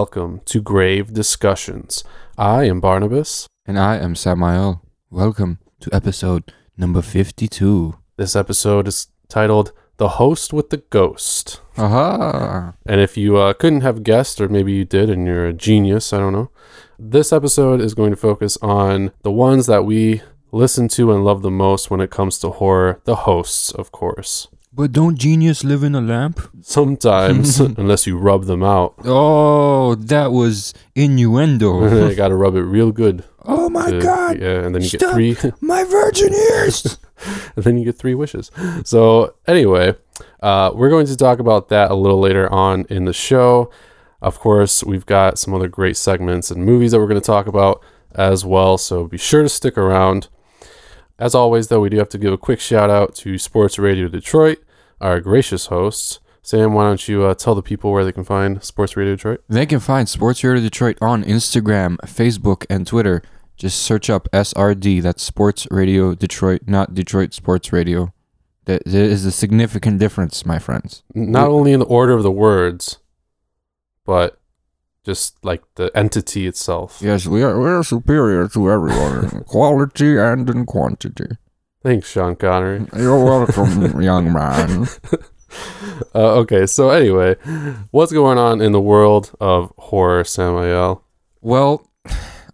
Welcome to Grave Discussions. I am Barnabas. And I am Samael. Welcome to episode number 52. This episode is titled The Host with the Ghost. Aha! And if you uh, couldn't have guessed, or maybe you did and you're a genius, I don't know, this episode is going to focus on the ones that we listen to and love the most when it comes to horror. The hosts, of course. But don't genius live in a lamp? Sometimes, unless you rub them out, Oh, that was innuendo. you gotta rub it real good. oh my to- god! Yeah, and then you get three. My virgin ears! and then you get three wishes. So anyway, uh, we're going to talk about that a little later on in the show. Of course, we've got some other great segments and movies that we're going to talk about as well. So be sure to stick around. As always, though, we do have to give a quick shout out to Sports Radio Detroit, our gracious hosts. Sam, why don't you uh, tell the people where they can find Sports Radio Detroit? they can find Sports Radio Detroit on Instagram, Facebook, and Twitter. Just search up SRD. That's Sports Radio Detroit, not Detroit Sports Radio. There there is a significant difference, my friends. Not only in the order of the words, but just like the entity itself. Yes, we are, we are superior to everyone in quality and in quantity. Thanks, Sean Connery. You're welcome, young man. Uh, okay, so anyway, what's going on in the world of horror, Samael? Well,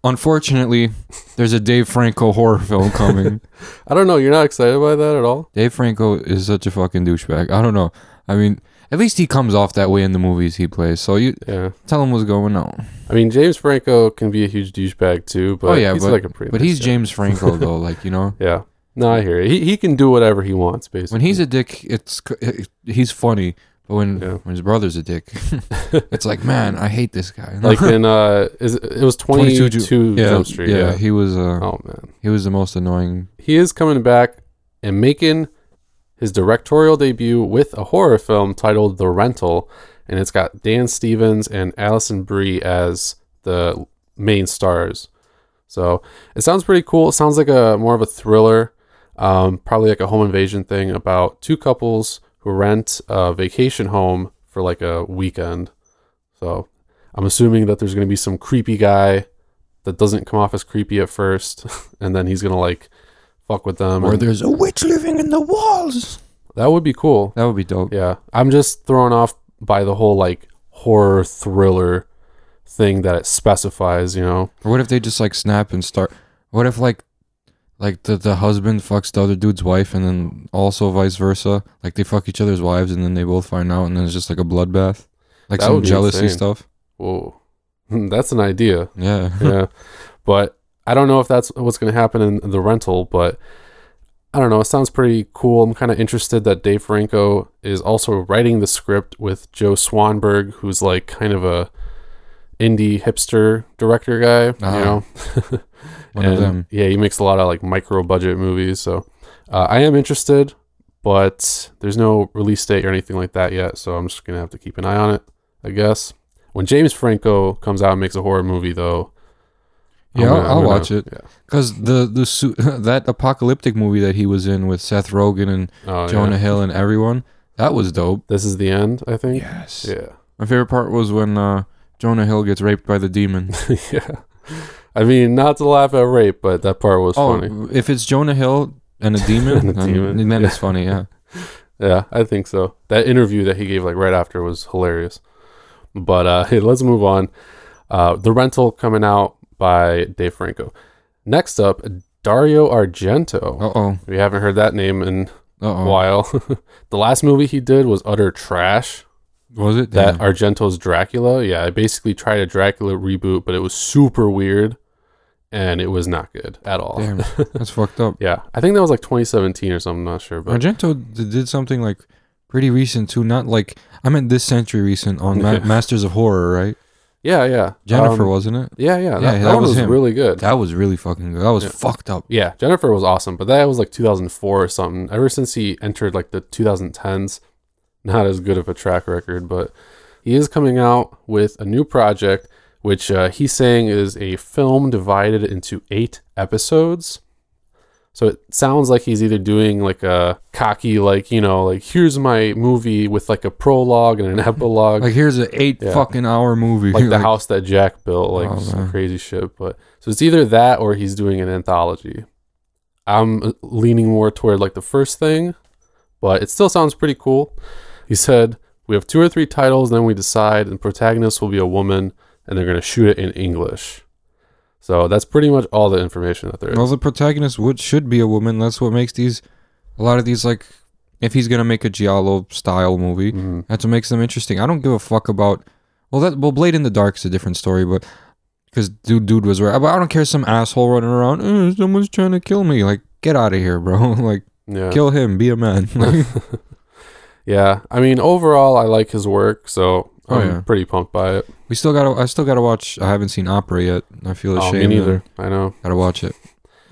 unfortunately, there's a Dave Franco horror film coming. I don't know. You're not excited by that at all? Dave Franco is such a fucking douchebag. I don't know. I mean, at least he comes off that way in the movies he plays. So you Yeah. tell him what's going on. I mean, James Franco can be a huge douchebag too, but oh yeah, he's but, like a pretty. but nice he's guy. James Franco though. Like you know, Yeah. No, I hear it. He he can do whatever he wants, basically. when he's a dick, it's he's funny. But when Yeah. when his brother's a dick, it's like man, I hate this guy. like in uh, is it, it was 22, Ju- Jump Street. Yeah, Yeah. he was uh Oh man, he was the most annoying. he is coming back and making his directorial debut with a horror film titled The Rental, and it's got Dan Stevens and Alison Brie as the main stars. So it sounds pretty cool. It sounds like a more of a thriller, um, probably like a home invasion thing about two couples who rent a vacation home for like a weekend. So I'm assuming that there's going to be some creepy guy that doesn't come off as creepy at first, and then he's gonna like fuck with them. Or and- there's a witch living in the walls. that would be cool. That would be dope. Yeah, I'm just thrown off by the whole like horror thriller thing that it specifies. You know, Or what if they just like snap and start? What if like, like the the husband fucks the other dude's wife, and then also vice versa? Like they fuck each other's wives, and then they both find out, and then it's just like a bloodbath, like That some jealousy insane. stuff. whoa, that's an idea. Yeah. Yeah, but I don't know if that's what's gonna happen in the rental, but. I don't know. It sounds pretty cool. I'm kind of interested that Dave Franco is also writing the script with Joe Swanberg, who's like kind of a indie hipster director guy. Ah. You know, One of them. Yeah, he makes a lot of like micro budget movies. So uh, I am interested, but there's no release date or anything like that yet. So I'm just gonna have to keep an eye on it, I guess. When James Franco comes out and makes a horror movie, though, Yeah, gonna- I'll, I'll watch it. Yeah. Cause the the su- that apocalyptic movie that he was in with Seth Rogen and Oh, Jonah yeah. Hill and everyone, that was dope. This is the end, I think. Yes. Yeah. My favorite part was when uh, Jonah Hill gets raped by the demon. yeah. I mean, not to laugh at rape, but that part was oh, funny. if it's Jonah Hill and a demon, And a then, demon, then yeah. it's funny. Yeah. Yeah, I think so. That interview that he gave like right after was hilarious. But uh hey, let's move on. Uh The Rental coming out by Dave Franco. Next up, Dario Argento. Uh oh. We haven't heard that name in Uh a while. the last movie he did was utter trash. Was it That Argento's Dracula. Yeah, I basically tried a Dracula reboot, but it was super weird and it was not good at all. Damn, that's fucked up. Yeah, I think that was like 2017 or something. I'm not sure, but Argento d- did something like Pretty recent too. Not like I meant this century recent on Ma- Masters of Horror, right? Yeah, yeah. Jennifer Um, wasn't it? Yeah, yeah. That, Yeah, that that was was, really good. That was really fucking good. That was Yeah. fucked up. Yeah, Jennifer was awesome, but that was like 2004 or something. Ever since he entered like the 2010s, not as good of a track record, but he is coming out with a new project, which uh, he's saying is a film divided into eight episodes. So it sounds like he's either doing like a cocky, like, you know, like here's my movie with like a prologue and an epilogue. Like here's an eight Yeah. fucking hour movie. like the house that Jack built, like Oh, some man. crazy shit. But so it's either that or he's doing an anthology. I'm uh, leaning more toward like the first thing, but it still sounds pretty cool. He said we have two or three titles, then we decide, and the protagonist will be a woman, and they're gonna shoot it in English. So that's pretty much all the information that there is. Well, the protagonist would should be a woman. That's what makes these a lot of these like if he's gonna make a giallo style movie, Mhm. that's what makes them interesting. I don't give a fuck about well that well Blade in the Dark is a different story, but because dude dude was right. But I don't care some asshole running around. "Eh, someone's trying to kill me. Like get out of here, bro. like Yeah, kill him. Be a man. Yeah. I mean, overall, I like his work, so Oh, I'm yeah. pretty pumped by it. We still gotta. I still gotta watch. I haven't seen Opera yet. I feel ashamed. Oh, me neither. I know. Gotta watch it.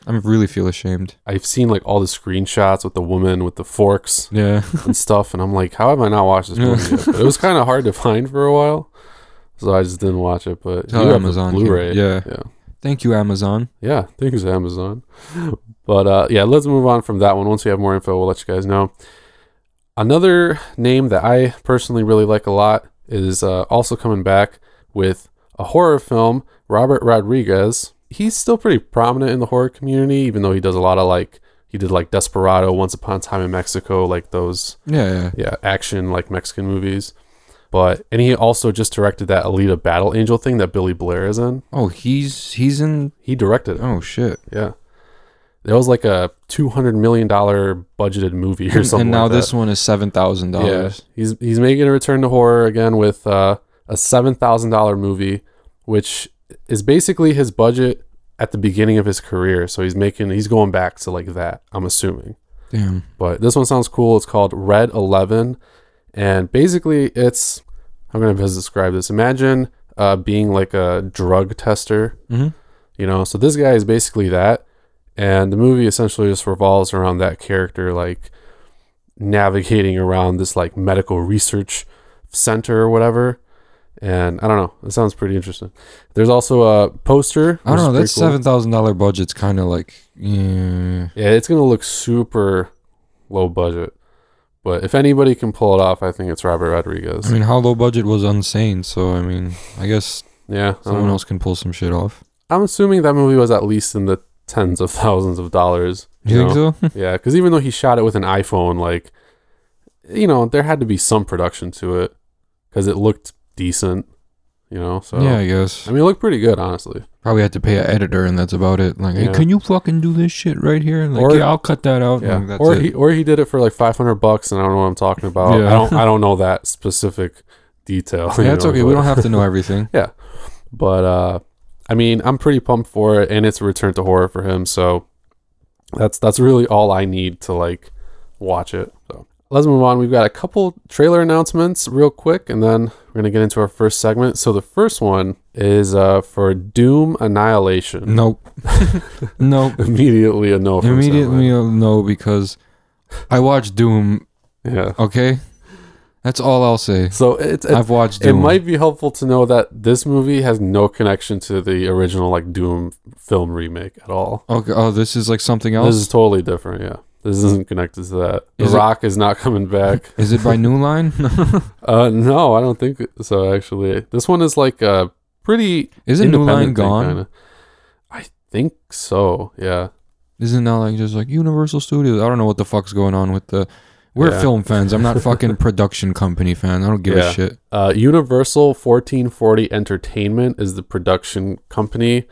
I really feel ashamed. I've seen like all the screenshots with the woman with the forks Yeah. and stuff, and I'm like, how have I not watched this movie yet? But it was kind of hard to find for a while, so I just didn't watch it. But Tell you Amazon the Blu-ray, yeah. yeah, Thank you, Amazon. yeah. Thanks Amazon. But uh, yeah, let's move on from that one. Once we have more info, we'll let you guys know. Another name that I personally really like a lot is uh, also coming back with a horror film. Robert Rodriguez. He's still pretty prominent in the horror community, even though he does a lot of like he did like Desperado, Once Upon a Time in Mexico, like those Yeah, yeah. yeah action like Mexican movies. But and he also just directed that Alita Battle Angel thing that Billy Blair is in. Oh, he's he's in. He directed it. Oh shit. Yeah. That was like a two hundred million dollar budgeted movie or something. and now like this one is seven thousand yeah, dollars. he's he's making a return to horror again with uh, a seven thousand dollar movie, which is basically his budget at the beginning of his career. So he's making he's going back to like that. I'm assuming, Damn. but this one sounds cool. It's called Red Eleven, and basically it's I'm gonna describe this. Imagine uh, being like a drug tester Mm-hmm. you know so this guy is basically that and the movie essentially just revolves around that character like navigating around this like medical research center or whatever and i don't know it sounds pretty interesting there's also a poster I don't know. That seven thousand dollar budget's kind of like yeah. yeah it's gonna look super low budget but if anybody can pull it off i think it's robert rodriguez I mean, how low budget was Unsane? So I mean, I guess yeah someone else can pull some shit off. i'm assuming that movie was at least in the tens of thousands of dollars You think know? so? Yeah, because even though he shot it with an iPhone, like, you know, there had to be some production to it because it looked decent, you know. So yeah, I guess. I mean, it looked pretty good, honestly. Probably had to pay an editor, and that's about it. Like, hey, can you fucking do this shit right here? Like, Or- yeah, I'll cut that out. Yeah, Like, or it. he or he did it for like five hundred bucks, and I don't know what I'm talking about. Yeah. I don't I don't know that specific detail. you yeah, it's know, okay. We don't have to know everything. Yeah, but uh, I mean, I'm pretty pumped for it, and it's a return to horror for him. So that's that's really all I need to like watch it. So let's move on. We've got a couple trailer announcements real quick, and then we're gonna get into our first segment. So the first one is uh, for Doom Annihilation. Nope. nope. Immediately a no. Immediately a no because I watched Doom. Yeah. Okay, that's all I'll say. So it's it, I've watched it Doom. might be helpful to know that this movie has no connection to the original like Doom film remake at all. Okay. Oh, this is like something else. This is totally different. Yeah, this isn't connected to that. The it- Rock is not coming back. Is it by New Line? uh, no, I don't think so. Actually, this one is like a pretty. Isn't New Line gone? kinda. I think so. Yeah. Isn't that like just like Universal Studios? I don't know what the fuck's going on with the. We're Yeah. film fans. I'm not fucking production company fan. I don't give Yeah. a shit. Uh, Universal 1440 Entertainment is the production company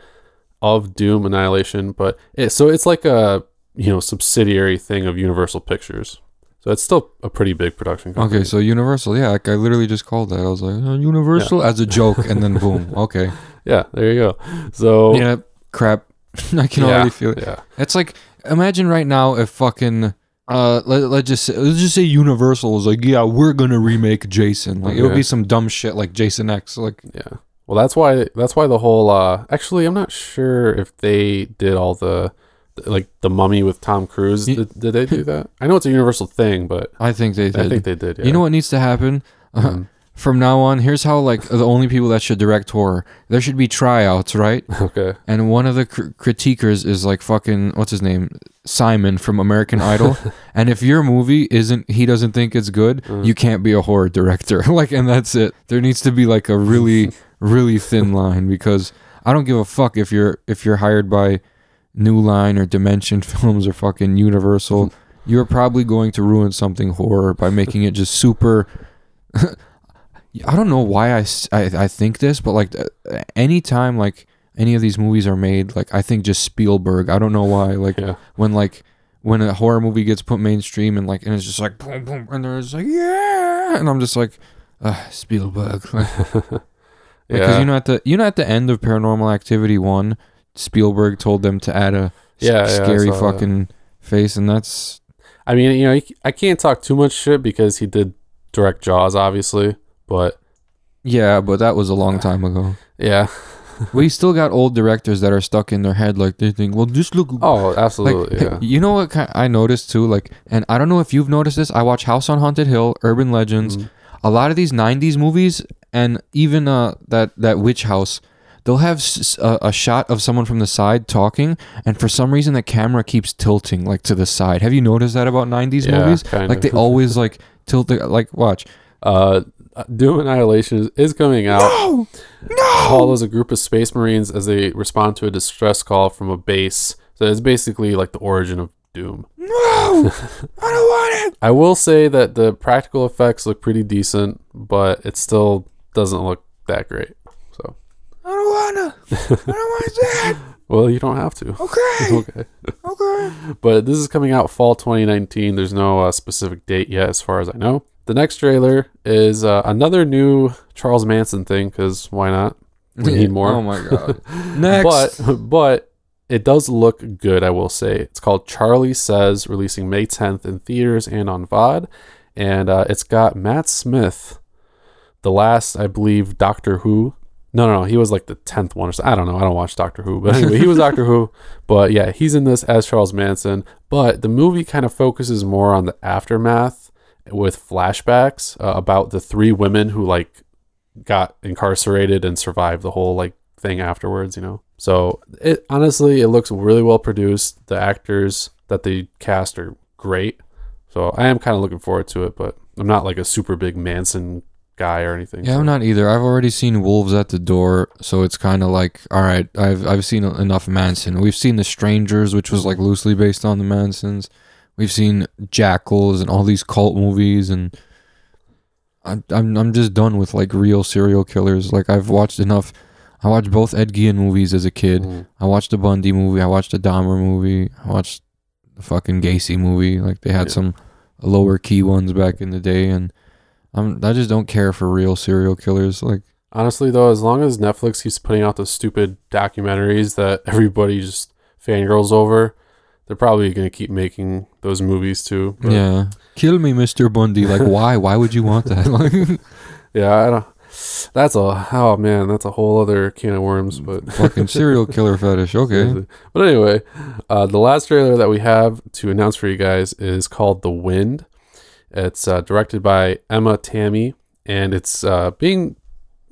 of Doom Annihilation, but it, so it's like a you know subsidiary thing of Universal Pictures. So it's still a pretty big production company. Okay, so Universal, yeah, like I literally just called that. I was like, uh, Universal as a joke, and then boom. Okay, yeah, there you go. So yeah, crap. I can yeah, already feel it. Yeah. It's like imagine right now if fucking uh, let, let's just say, let's just say Universal is like, yeah, we're gonna remake Jason. Like it would Okay. be some dumb shit like Jason X. Like Yeah. Well, that's why that's why the whole uh actually I'm not sure if they did all the like the mummy with Tom Cruise. Ye- Did, did they do that? I know it's a universal thing, but I think they did I think they did. Yeah. You know what needs to happen? Mm. From now on, here's how like the only people that should direct horror. There should be tryouts, right? Okay. And one of the cr- critiquers is like fucking what's his name, Simon from American Idol. and if your movie isn't, he doesn't think it's good, Mm. you can't be a horror director. like, and that's it. There needs to be like a really, really thin line because I don't give a fuck if you're if you're hired by New Line or Dimension Films or fucking Universal. You're probably going to ruin something horror by making it just super. I don't know why I I think this, but like uh, anytime like any of these movies are made, like I think just Spielberg. I don't know why. Like Yeah. when like when a horror movie gets put mainstream and like and it's just like boom boom and there's like yeah and I'm just like uh, Spielberg. Like, because Yeah. you know at the you know at the end of Paranormal Activity one, Spielberg told them to add a Yeah, yeah, I scary saw that. fucking face, and that's I mean, you know, I can't talk too much shit because he did direct Jaws, obviously, but yeah, but that was a long time ago. yeah. we still got old directors that are stuck in their head, like they think, well, just look. Oh, like, absolutely. yeah. you know what I noticed too, like, and I don't know if you've noticed this. I watch House on Haunted Hill, Urban Legends, Mhm. a lot of these '90s movies, and even uh that that Witch House. They'll have a shot of someone from the side talking, and for some reason the camera keeps tilting like to the side. Have you noticed that about '90s Yeah, movies? Like of. they always like tilt. The, like watch. Uh, Doom Annihilation is, is coming out. No, no. follows a group of space marines as they respond to a distress call from a base. So it's basically like the origin of Doom. No, I don't want it. I will say that the practical effects look pretty decent, but it still doesn't look that great. So, I don't wanna. I don't want that. well, you don't have to. Okay. okay. Okay. But this is coming out fall 2019. There's no uh, specific date yet, as far as I know. The next trailer is uh, another new Charles Manson thing, because why not? We need more. Oh my god. Next. But but it does look good, I will say. It's called Charlie Says, releasing May 10th in theaters and on VOD, and uh, it's got Matt Smith, the last, I believe, Doctor Who. No, no, no, he was like the tenth one or something. I don't know. I don't watch Doctor Who, but anyway, he was Doctor Who. But yeah, he's in this as Charles Manson. But the movie kind of focuses more on the aftermath with flashbacks uh, about the three women who like got incarcerated and survived the whole like thing afterwards, you know. So it honestly it looks really well produced. The actors that they cast are great. So I am kind of looking forward to it, but I'm not like a super big Manson guy or anything. Yeah, so- I'm not either. I've already seen Wolves at the Door, so it's kind of like, all right, I've I've seen enough Manson. We've seen The Strangers, which was like loosely based on the Mansons. We've seen Jackals and all these cult movies, and I'm I'm I'm just done with like real serial killers. Like I've watched enough. I watched both Ed Gein movies as a kid. Mhm. I watched the Bundy movie. I watched the Dahmer movie. I watched the fucking Gacy movie. Like they had Yeah. some lower key ones back in the day, and I'm I just don't care for real serial killers. Like Honestly, though, as long as Netflix keeps putting out those stupid documentaries that everybody just fangirls over, they're probably going to keep making those movies too. But, yeah, kill me, Mister Bundy. Like why? Why would you want that? Like yeah, I don't. That's a oh man, that's a whole other can of worms. But fucking serial killer fetish. Okay. Seriously. But anyway, uh, the last trailer that we have to announce for you guys is called The Wind. It's uh, directed by Emma Tammi, and it's uh, being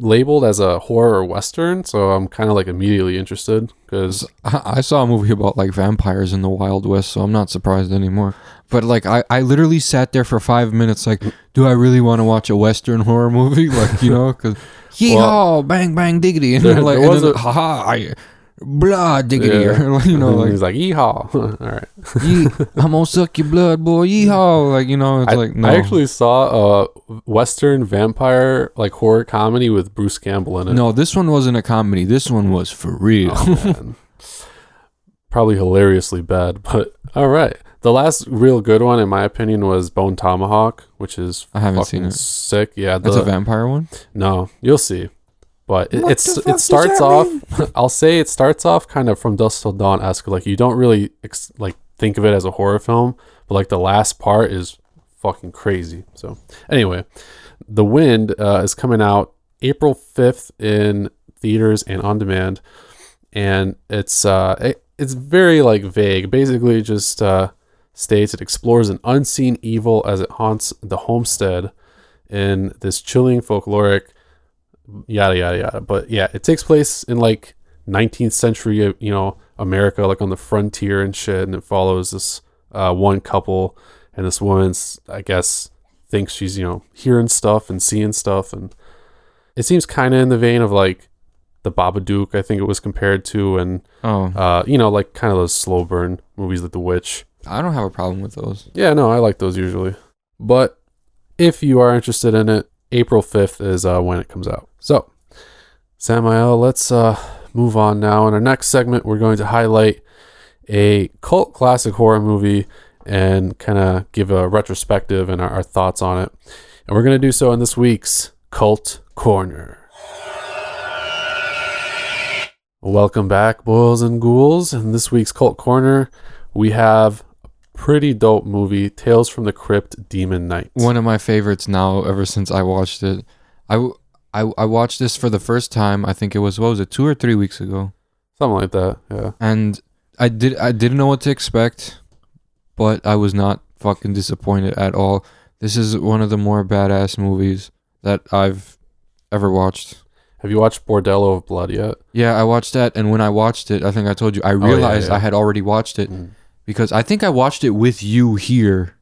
labeled as a horror western. So I'm kind of like immediately interested because I, I saw a movie about like vampires in the Wild West, so I'm not surprised anymore. But like, I, I literally sat there for five minutes, like, do I really want to watch a Western horror movie? Like, you know, because yeehaw, bang bang diggity, and There- like, there and then, a- haha, I, blah diggity, Yeah. or, you know, like, he's like yeehaw. All right, I'm gonna suck your blood, boy, yeehaw, like, you know, it's I, like, no, I actually saw a western vampire like horror comedy with Bruce Campbell in it. no, this one wasn't a comedy. This one was for real. Oh. Probably hilariously bad, but all right. The last real good one, in my opinion, was Bone Tomahawk, which is I haven't seen fucking it. sick. Yeah, That's a vampire one. no, you'll see. But it, it's it starts off. I'll say it starts off kind of from dusk till dawn esque. Like you don't really ex- like think of it as a horror film, but like the last part is fucking crazy. So anyway, The Wind uh, is coming out April 5th in theaters and on demand and it's uh it, it's very like vague. Basically, just uh, states it explores an unseen evil as it haunts the homestead in this chilling folkloric yada yada yada. But yeah, it takes place in like 19th century, uh, you know, America, like on the frontier and shit, and it follows this uh, one couple, and this woman's, I guess, thinks she's you know hearing stuff and seeing stuff, and it seems kind of in the vein of like the Babadook, I think it was compared to, and Oh, uh, you know, like kind of those slow burn movies like The Witch. I don't have a problem with those. Yeah, no, I like those usually. But if you are interested in it, April 5th is uh, when it comes out. So, Samael, let's uh, move on now. In our next segment, we're going to highlight a cult classic horror movie and kind of give a retrospective and our, our thoughts on it. And we're going to do so in this week's Cult Corner. Welcome back, boils and ghouls. In this week's Cult Corner, we have pretty dope movie, Tales from the Crypt Demon Knight. One of my favorites now, ever since I watched it. I I watched this for the first time. I think it was what was it, two or three weeks ago, Something like that, yeah. and I did I didn't know what to expect, but I was not fucking disappointed at all. This is one of the more badass movies that I've ever watched. Have you watched Bordello of Blood yet? Yeah, I watched that, and when I watched it, I think I told you I Oh, yeah, realized yeah. I had already watched it Mm. Because I think I watched it with you here,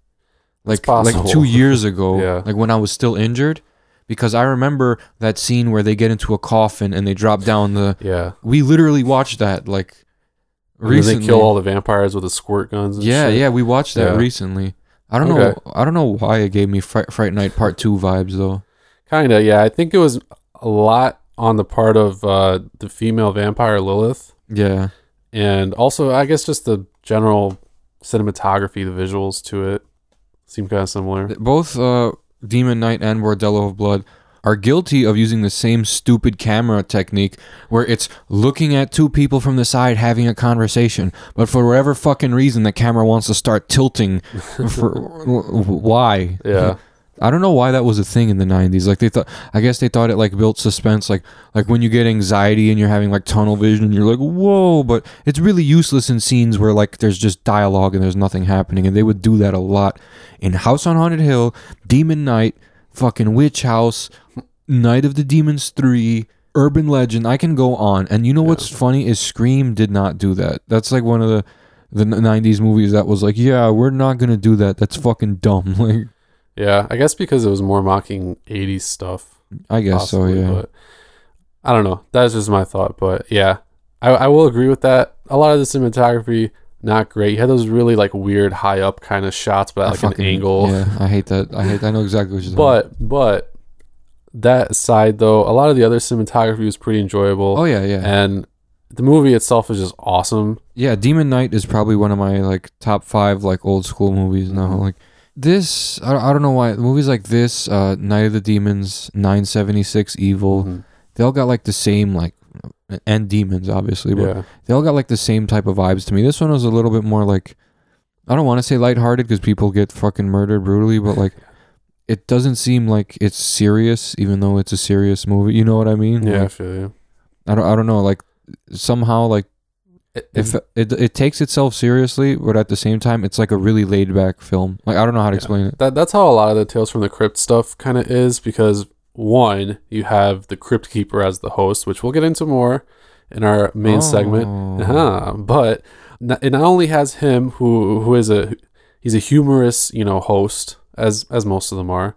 like like two years ago, Yeah. like when I was still injured. Because I remember that scene where they get into a coffin and they drop down the. Yeah. We literally watched that like And recently. they kill all the vampires with the squirt guns and yeah, shit. yeah, we watched that Yeah. recently. I don't Okay. know. I don't know why it gave me Fright, Fright Night Part Two vibes though. Kinda, yeah. I think it was a lot on the part of uh, the female vampire Lilith. Yeah, And also, I guess just the general cinematography, the visuals to it seem kind of similar. both uh, Demon Knight and Bordello of Blood are guilty of using the same stupid camera technique where it's looking at two people from the side having a conversation, but for whatever fucking reason, the camera wants to start tilting. For why? Yeah. I don't know why that was a thing in the '90s. Like they thought, I guess they thought it like built suspense. Like like when you get anxiety and you're having like tunnel vision, and you're like whoa. But it's really useless in scenes where like there's just dialogue and there's nothing happening. And they would do that a lot in House on Haunted Hill, Demon Knight, fucking Witch House, Night of the Demons Three, Urban Legend. I can go on. And you know what's funny is Scream did not do that. That's like one of the the '90s movies that was like, yeah, we're not gonna do that. That's fucking dumb. Like. Yeah. I guess because it was more mocking 80s stuff. I guess possibly, so, yeah. But I don't know. That's just my thought. But yeah, I, I will agree with that. A lot of the cinematography, not great. You had those really like weird high up kind of shots, but at like fucking- an angle. Yeah, I hate that. I hate. I know exactly what you're talking. But but that aside though, a lot of the other cinematography was pretty enjoyable. oh yeah, yeah, And the movie itself is just awesome. yeah. Demon Knight is probably one of my like top five like old school movies now. Mhm. Like this, I, I don't know why movies like this, uh, Night of the Demons, Nine Seventy Six, Evil, Mhm. they all got like the same like, and demons obviously, but Yeah. they all got like the same type of vibes to me. This one was a little bit more like, I don't want to say lighthearted because people get fucking murdered brutally, but like. It doesn't seem like it's serious, even though it's a serious movie. You know what I mean? Yeah, I feel you. I don't. I don't know. Like somehow, like It- if it it takes itself seriously, but at the same time, it's like a really laid back film. Like I don't know how to Yeah. explain it. that that's how a lot of the Tales from the Crypt stuff kind of is because one, you have the Crypt Keeper as the host, which we'll get into more in our main segment. Oh. Uh-huh. But it not only has him who who is a he's a humorous you know host as as most of them are,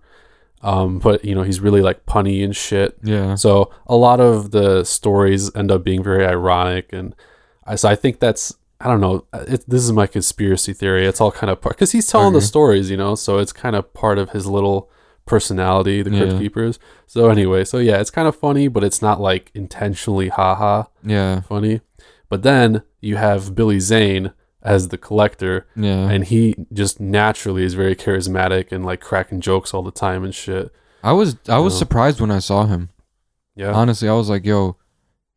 um, but you know he's really like punny and shit. Yeah. So a lot of the stories end up being very ironic, and so I think that's I don't know. Uh, it, this is my conspiracy theory. It's all kind of part because he's telling the stories, you know. So it's kind of part of his little personality, the Crypt Yeah. Keepers. So anyway, so yeah, it's kind of funny, but it's not like intentionally haha Yeah. funny. But then you have Billy Zane as the collector, Yeah. and he just naturally is very charismatic and like cracking jokes all the time and shit. I was I was Yeah. surprised when I saw him. Yeah, Honestly, I was like, yo,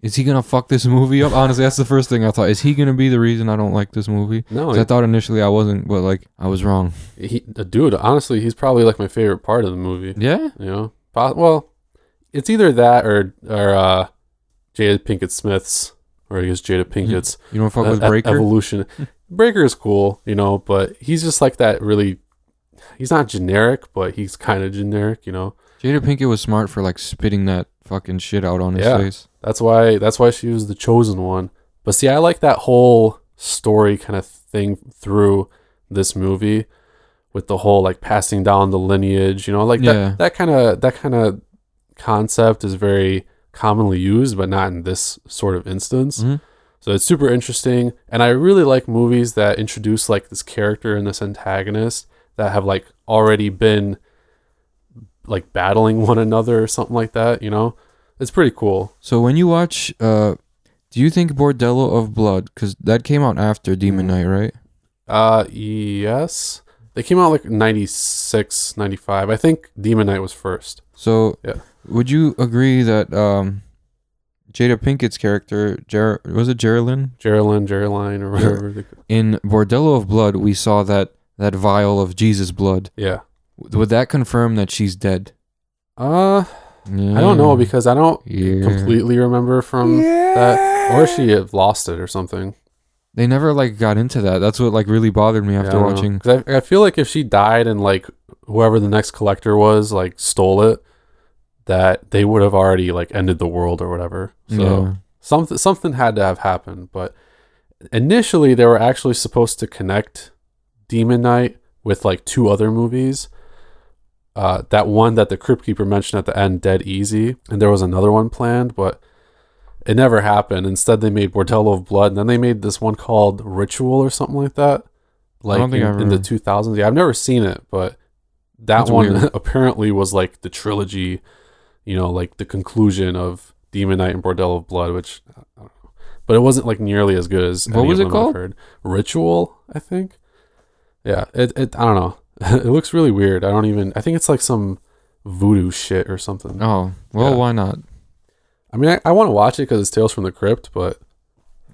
is he gonna fuck this movie up? Honestly, that's the first thing I thought. Is he gonna be the reason I don't like this movie? No, 'Cause I thought initially I wasn't, but like I was wrong. he, dude. Honestly, he's probably like my favorite part of the movie. Yeah. You know, well, it's either that or or uh, Jada Pinkett Smith's, or I guess Jada Pinkett's You don't fuck uh, with e- Breaker. evolution. Breaker is cool, you know, but he's just like that. Really, he's not generic, but he's kind of generic, you know. Jada Pinkett was smart for like spitting that fucking shit out on his Yeah. face. That's why that's why she was the chosen one. But see, I like that whole story kind of thing through this movie with the whole like passing down the lineage, you know, like Yeah. that that kind of that kind of concept is very commonly used, but not in this sort of instance. Mhm. So it's super interesting, and I really like movies that introduce like this character and this antagonist that have like already been like battling one another or something like that. You know, it's pretty cool. So when you watch, uh, do you think Bordello of Blood? Because that came out after Demon. Knight, right? Uh, yes, they came out like 96, 95. I think Demon Knight was first. So Yeah. would you agree that um, Jada Pinkett's character, Ger- was it Geraldine? Geraldine, Geraldine, or whatever. In Bordello of Blood, we saw that that vial of Jesus blood. Yeah. Would that confirm that she's dead? Uh, I don't know because I don't yeah. completely remember from that, or she had lost it or something. They never like got into that. That's what like really bothered me Yeah, after I watching. I, I feel like if she died and like whoever the next collector was like stole it, that they would have already like ended the world or whatever. So yeah. something something had to have happened. But initially, they were actually supposed to connect Demon Knight with like two other movies. Uh, that one that the Crypt Keeper mentioned at the end, Dead Easy, and there was another one planned, but it never happened. Instead, they made Bordello of Blood, and then they made this one called Ritual or something like that. Like in, in the ever- 2000s. Yeah, I've never seen it, but that That's one apparently was like the trilogy, you know, like the conclusion of Demon Knight and Bordello of Blood, which I don't know. But it wasn't like nearly as good as What was it called? heard. Ritual, I think. Yeah, it, it I don't know. it looks really weird. I don't even I think it's like some voodoo shit or something. Oh well, Yeah. why not? I mean, I, I want to watch it because it's Tales from the Crypt, but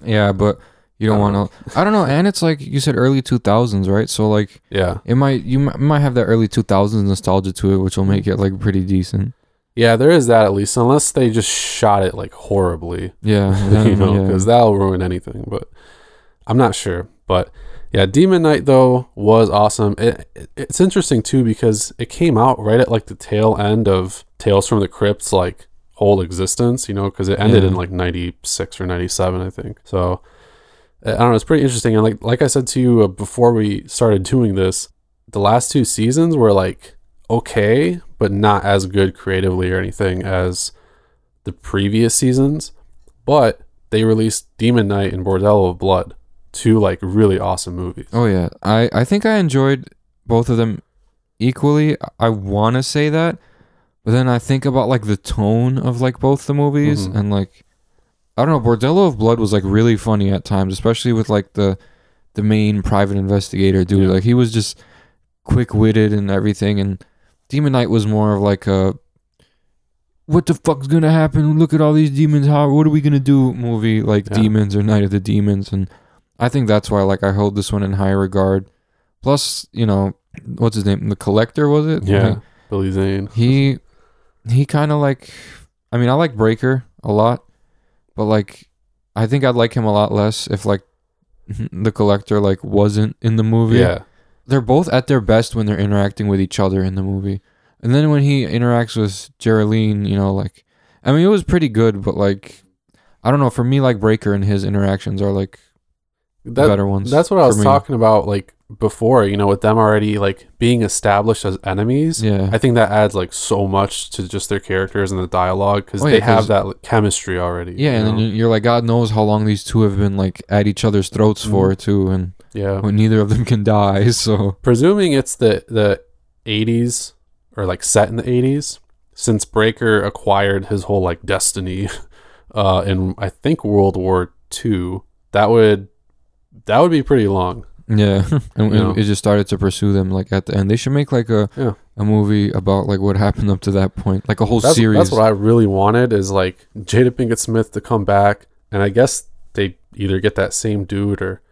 Yeah, but you don't want to. I don't know. And it's like you said, early two thousands, right? So like yeah, it might you mi- might have that early two thousands nostalgia to it, which will make it like pretty decent. yeah, there is that at least, unless they just shot it like horribly. Yeah, you know, yeah. because that'll ruin anything. But I'm not sure. But yeah, Demon Knight though was awesome. It, it- it's interesting too because it came out right at like the tail end of Tales from the Crypt's like whole existence. You know, because it ended in like '96 or '97, I think. So I don't know. It's pretty interesting. And like like I said to you uh, before we started doing this, the last two seasons were like okay, but not as good creatively or anything as the previous seasons. But they released Demon Knight and Bordello of Blood, two like really awesome movies. Oh yeah, I I think I enjoyed both of them equally. I want to say that, but then I think about like the tone of like both the movies Mhm. and like I don't know. Bordello of Blood was like really funny at times, especially with like the the main private investigator dude. Yeah. Like he was just quick witted and everything, and Demon Knight was more of like a what the fuck's gonna happen? Look at all these demons. How what are we gonna do? Movie like Yeah. Demons or Night of the Demons, and I think that's why like I hold this one in high regard. Plus, you know, what's his name? The Collector was it? Yeah, Like, Billy Zane. he he kind of like I mean, I like Breaker a lot, but like I think I'd like him a lot less if like the Collector like wasn't in the movie. Yeah, They're both at their best when they're interacting with each other in the movie. And then when he interacts with Geraldine, you know, like I mean, it was pretty good, but like I don't know, for me like Breaker and his interactions are like that, better ones. that's what I was me. talking about like before. You know, with them already like being established as enemies. Yeah. I think that adds like so much to just their characters and the dialogue because Oh, yeah, they have that like, chemistry already. yeah, and you then know? you're like, God knows how long these two have been like at each other's throats Mm-hmm. for too, and yeah. when neither of them can die. So presuming it's the the 80s or like set in the 80s since breaker acquired his whole like destiny uh in i think world war ii that would that would be pretty long yeah, and, know. it just started to pursue them like at the end. They should make like a Yeah. a movie about like what happened up to that point, like a whole That's, series. that's what I really wanted is like Jada Pinkett Smith to come back, and I guess they either get that same dude or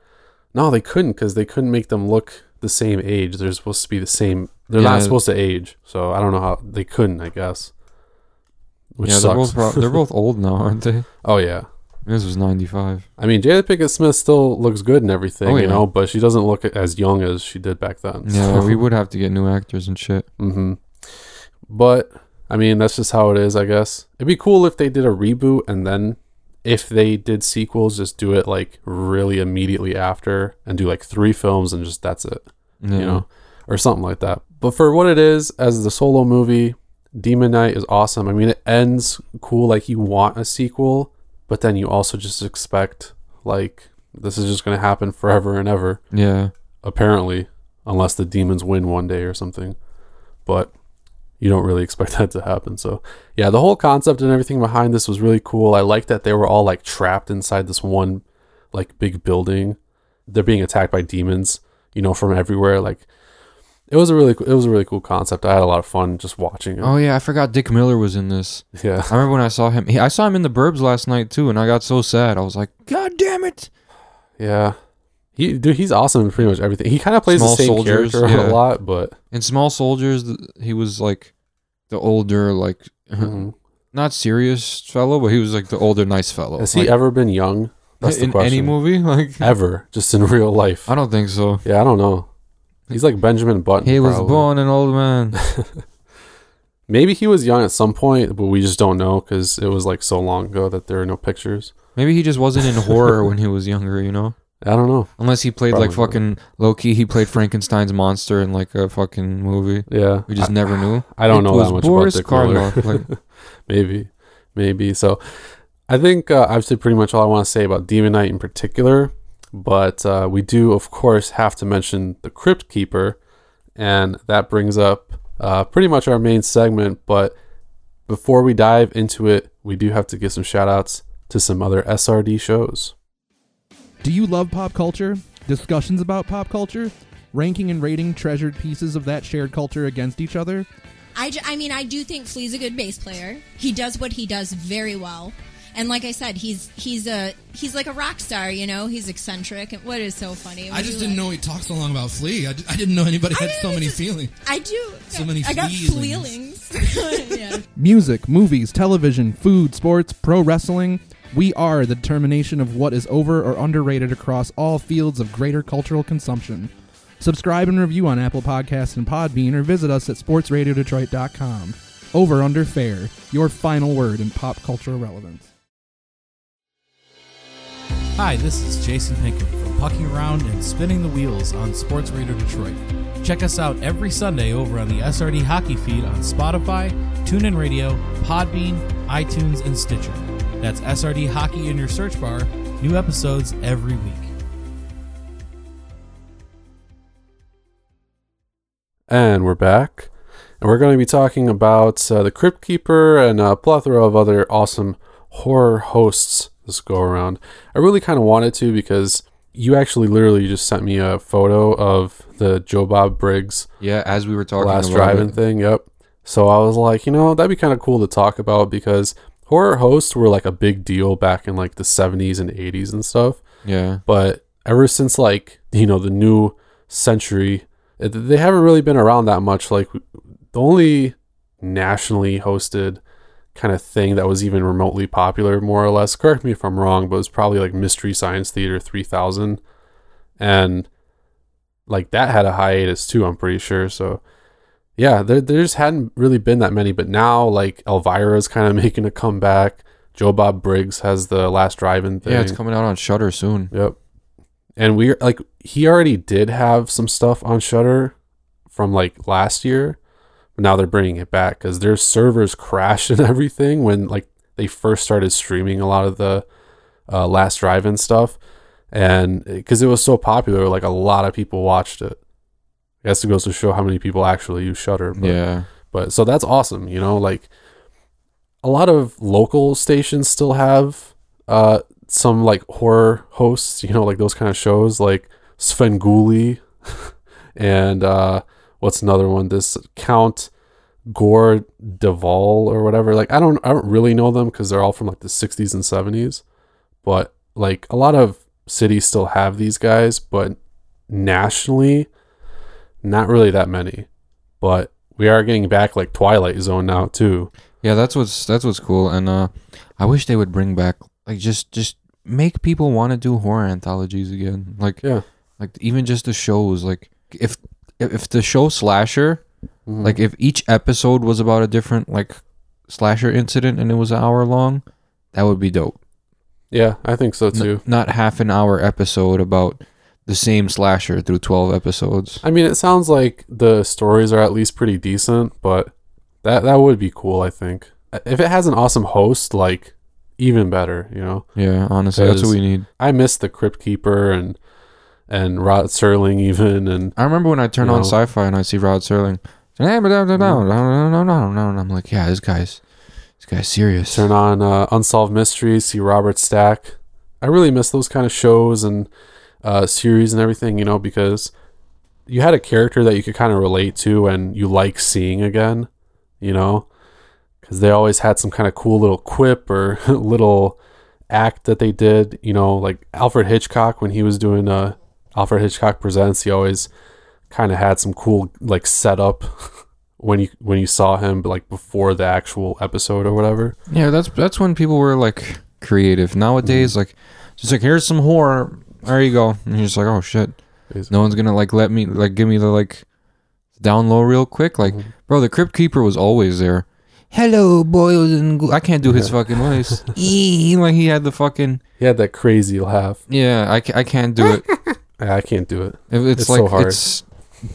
no, they couldn't because they couldn't make them look the same age. They're supposed to be the same. They're Yeah. not supposed to age, so I don't know how they couldn't. I guess. Which yeah, they're both pro- they're both old now, aren't they? oh yeah. This was ninety five. I mean, Jada Pinkett Smith still looks good and everything, Oh, you yeah. know, but she doesn't look as young as she did back then. Yeah, we would have to get new actors and shit. hmm But I mean, that's just how it is, I guess. It'd be cool if they did a reboot and then if they did sequels, just do it like really immediately after and do like three films and just that's it, Yeah. you know, or something like that. But for what it is, as the solo movie, Demon Knight is awesome. I mean, it ends cool, like you want a sequel, but then you also just expect like this is just gonna happen forever and ever Yeah. apparently, unless the demons win one day or something. But you don't really expect that to happen. So, yeah, the whole concept and everything behind this was really cool. I like that they were all like trapped inside this one like big building. They're being attacked by demons, you know, from everywhere. Like it was a really it was a really cool concept. I had a lot of fun just watching it. Oh yeah, I forgot Dick Miller was in this. Yeah. I remember when I saw him. He, I saw him in the Burbs last night too, and I got so sad. I was like, God damn it! Yeah. He dude, he's awesome in pretty much everything. He kind of plays Small the same Soldiers, character yeah. a lot, but In Small Soldiers, he was like the older, like mhm. not serious fellow, but he was like the older, nice fellow. has he ever been young? That's the in question. any movie? Like, ever, just in real life. I don't think so. Yeah, I don't know. He's like Benjamin Button. He was probably. born an old man. Maybe he was young at some point, but we just don't know because it was like so long ago that there are no pictures. Maybe he just wasn't in horror when he was younger, you know? I don't know. Unless he played like fucking low key, he played Frankenstein's monster in like a fucking movie. Yeah, We just I, never knew. I don't It know was that much Boris about Dick Miller. Karloff, like- maybe, maybe. So, I think uh, I've said pretty much all I want to say about Demon Knight in particular. But uh, we do, of course, have to mention the Crypt Keeper, and that brings up uh, pretty much our main segment. But before we dive into it, we do have to give some shout outs to some other SRD shows. Do you love pop culture? Discussions about pop culture? Ranking and rating treasured pieces of that shared culture against each other? I, I mean, I do think Flea's a good bass player. He does what he does very well. And like I said, he's he's a he's like a rock star, you know. He's eccentric. And what is so funny? I just didn't like- know he talked so long about Flea. I, d- I didn't know anybody I had so many just- feelings. I do. So many I got fleelings. fleelings. yeah. Music, movies, television, food, sports, pro wrestling. We are the determination of what is over or underrated across all fields of greater cultural consumption. Subscribe and review on Apple Podcasts and Podbean or visit us at sportsradiodetroit.com. Over Under Fair, your final word in pop cultural relevance. Hi, this is Jason Pinkett from Pucking Around and Spinning the Wheels on Sports Radio Detroit. Check us out every Sunday over on the SRD Hockey feed on Spotify, TuneIn Radio, Podbean, iTunes, and Stitcher. That's SRD Hockey in your search bar. New episodes every week. And we're back. And we're going to be talking about uh, the Crypt Keeper and a plethora of other awesome horror hosts this go around. I really kind of wanted to because you actually literally just sent me a photo of the Joe Bob Briggs Yeah, as we were talking last driving thing. Yep. So I was like, you know, that'd be kind of cool to talk about because horror hosts were like a big deal back in like the 70s and 80s and stuff Yeah. but ever since like you know the new century they haven't really been around that much like the only nationally hosted kind of thing that was even remotely popular more or less. Correct me if i'm wrong but it was probably like mystery science theater 3000 and like that had a hiatus too i'm pretty sure. So yeah there, there just hadn't really been that many. But now like elvira's kind of making a comeback. Joe bob briggs has the last drive-in thing Yeah, it's coming out on Shudder soon. Yep. And we're like he already did have some stuff on Shudder from like last year, now they're bringing it back because their servers crashed and everything when like they first started streaming a lot of the uh, Last Drive-In stuff, and because it was so popular, like a lot of people watched it. I guess it goes to show how many people actually use Shudder. But, Yeah. but so that's awesome, you know, like a lot of local stations still have uh some like horror hosts, you know, like those kind of shows like Svengoolie and uh what's another one? This Count Gore de Vol or whatever. Like I don't I don't really know them because they're all from like the 60s and 70s, but like a lot of cities still have these guys, but nationally, not really that many. But we are getting back like Twilight Zone now too. Yeah, that's what's that's what's cool, and uh, I wish they would bring back like just just make people want to do horror anthologies again. Like Yeah. like even just the shows. Like if if if the show Slasher, Mhm. like if each episode was about a different like slasher incident and it was an hour long, that would be dope. yeah, I think so N- too. not half an hour episode about the same slasher through twelve episodes. I mean, it sounds like the stories are at least pretty decent, but that that would be cool. I think if it has an awesome host, like even better. You know, Yeah, honestly, that's what we need. I miss the Crypt Keeper and and Rod Serling even, and I remember when I turn on know. sci-fi and I see Rod Serling. No, no, no, no, no, no, no, no, and I'm like, yeah, this guy's this guy's serious. turn on uh, Unsolved Mysteries, see Robert Stack. I really miss those kind of shows and uh, series and everything. You know, because you had a character that you could kind of relate to and you like seeing again. You know, because they always had some kind of cool little quip or little act that they did. You know, like Alfred Hitchcock when he was doing uh, Alfred Hitchcock Presents, he always kind of had some cool like setup when you when you saw him like before the actual episode or whatever. Yeah, that's that's when people were like creative. Nowadays, like just like here's some horror. There you go. And you're just like, oh shit. No one's gonna like let me like give me the like down low real quick. Like, Mhm. bro, the Crypt Keeper was always there. Hello, boys and ghou-" I can't do his Yeah. fucking voice. Like he had the fucking He had that crazy laugh. yeah. I, I can't do it. I can't do it. It- It's, It's like so hard. it's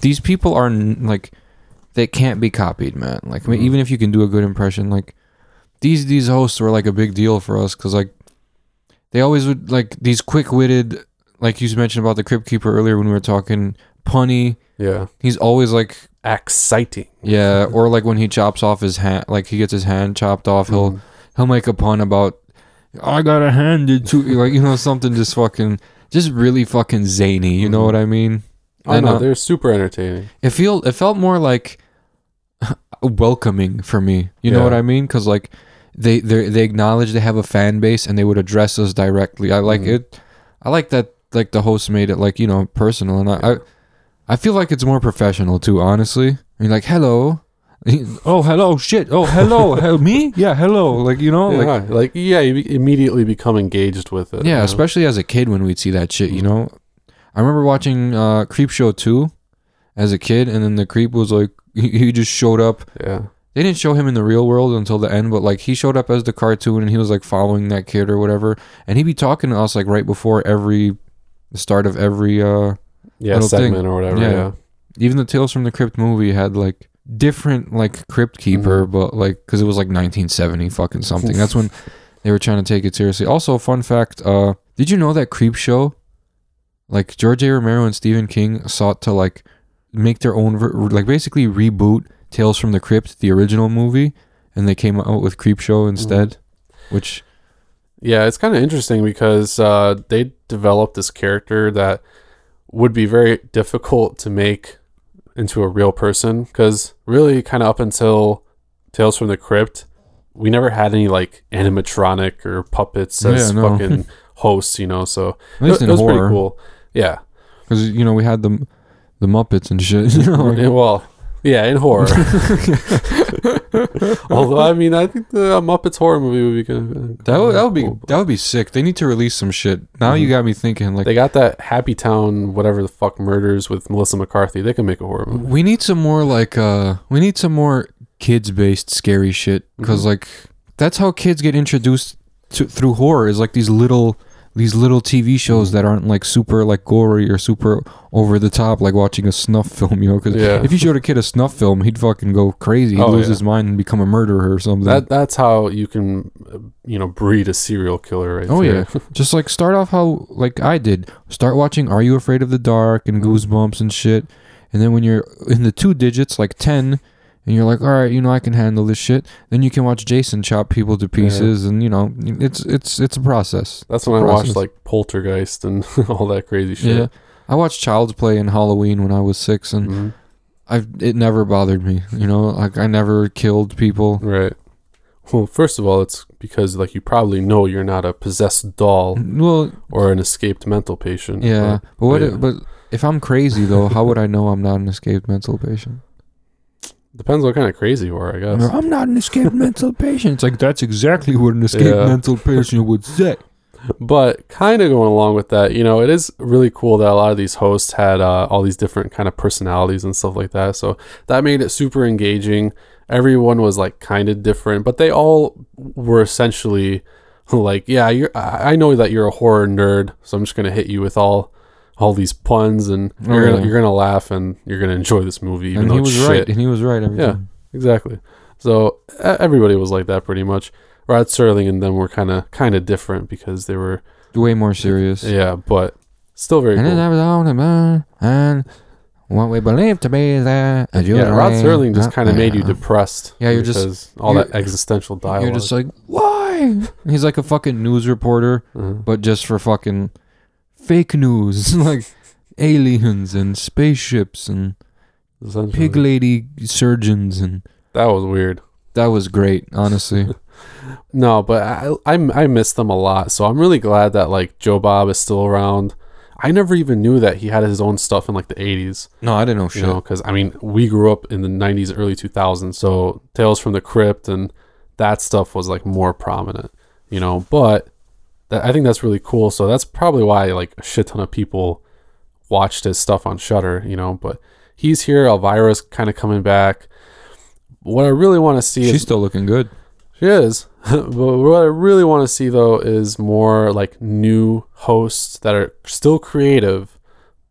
these people are like they can't be copied, man. Like I mean, Mhm. even if you can do a good impression, like these these hosts were like a big deal for us because like they always would like these quick witted, like you mentioned about the Crypt Keeper earlier when we were talking punny. Yeah, He's always like exciting. yeah, or like when he chops off his hand, like he gets his hand chopped off, he'll Mhm. he'll make a pun about I got a handed to you, like you know something just fucking just really fucking zany. You know Mhm. what I mean? Oh And, no, uh, they're super entertaining. it feel it felt more like welcoming for me. You know what I mean? Because like they they they acknowledge they have a fan base and they would address us directly. I like Mhm. it. I like that. Like the host made it like you know personal, and I I, I feel like it's more professional too. Honestly, I mean like hello. Oh hello shit oh hello Hel- me yeah hello like you know like yeah, like, yeah, you immediately become engaged with it. you yeah know? especially as a kid when we'd see that shit you know I remember watching uh Creepshow 2 as a kid and then the creep was like he, he just showed up yeah, they didn't show him in the real world until the end, but like he showed up as the cartoon and he was like following that kid or whatever, and he'd be talking to us like right before every the start of every uh yeah, Little thing. segment or whatever. Yeah. Yeah, even the Tales from the Crypt movie had like different like crypt keeper, Mhm. but like because it was like 1970 fucking something. That's when they were trying to take it seriously. Also, fun fact: uh, did you know that Creepshow, like George A. Romero and Stephen King sought to like make their own, ver- like basically reboot Tales from the Crypt, the original movie, and they came out with Creepshow instead, which yeah. It's kind of interesting because uh, they developed this character that would be very difficult to make into a real person because really, kind of up until Tales from the Crypt, we never had any like animatronic or puppets as Yeah, no. fucking hosts, you know. So at least it, in it was horror, pretty cool. Yeah. because you know we had the the Muppets and shit. You know, well, yeah, in horror. Although I mean, I think the Muppets horror movie would be good. That would, that would be that would be sick. They need to release some shit. Now you Mhm. got me thinking. Like They got that Happy Town, whatever the fuck, murders with Melissa McCarthy. They can make a horror movie. we need some more like uh we need some more kids based scary shit because Mhm. like that's how kids get introduced to through horror is like these little these little TV shows that aren't like super like gory or super over the top like watching a snuff film. You know, because Yeah. if you showed a kid a snuff film, he'd fucking go crazy. He'd Oh, lose yeah. his mind and become a murderer or something. That that's how you can, uh, you know, breed a serial killer. Right Oh there. Just like start off how like I did. Start watching Are You Afraid of the Dark and Mhm. Goosebumps and shit. And then when you're in the two digits, like ten, and you're like, all right, you know, I can handle this shit. Then you can watch Jason chop people to pieces, and you know, it's it's it's a process. That's when I watched like Poltergeist and all that crazy shit. Yeah, I watched Child's Play and Halloween when I was six, and Mhm. I've it never bothered me. You know, like I never killed people. Right. Well, first of all, it's because like you probably know you're not a possessed doll Well, or an escaped mental patient. yeah, but what? yeah. If, but if I'm crazy though, how would I know I'm not an escaped mental patient? Depends what kind of crazy you are, I guess. I'm not an escaped mental patient. It's like that's exactly what an escaped Yeah. mental patient would say. But kind of going along with that, you know, it is really cool that a lot of these hosts had uh, all these different kind of personalities and stuff like that. So that made it super engaging. Everyone was like kind of different, but they all were essentially like, yeah, you're. I I know that you're a horror nerd, so I'm just gonna hit you with all all these puns, and Oh, you're gonna, yeah. you're gonna laugh and you're gonna enjoy this movie, even and though he was shit. right. And he was right every Yeah. time. Exactly. So everybody was like that pretty much. Rod Serling and them were kind of kind of different because they were Way more serious. yeah, but still very And I cool. was on the moon, and what we believe to be a Yeah, Rod. Serling just kind of made you depressed. Yeah, you're just- because all you're- that existential dialogue. You're just like, why? He's like a fucking news reporter, Uh-huh. but just for fucking fake news, like aliens and spaceships and pig lady surgeons, and That was weird. that was great, honestly. No, but I, I I miss them a lot. So I'm really glad that like Joe Bob is still around. I never even knew that he had his own stuff in like the 80s. no, I didn't know you shit. know because i mean we grew up in the 90s early 2000s so tales from the crypt and that stuff was like more prominent you know but i think that's really cool so that's probably why like a shit ton of people watched his stuff on shudder you know but he's here elvira's kind of coming back what i really want to see She's is still looking good. she is. but what I really want to see though is more like new hosts that are still creative,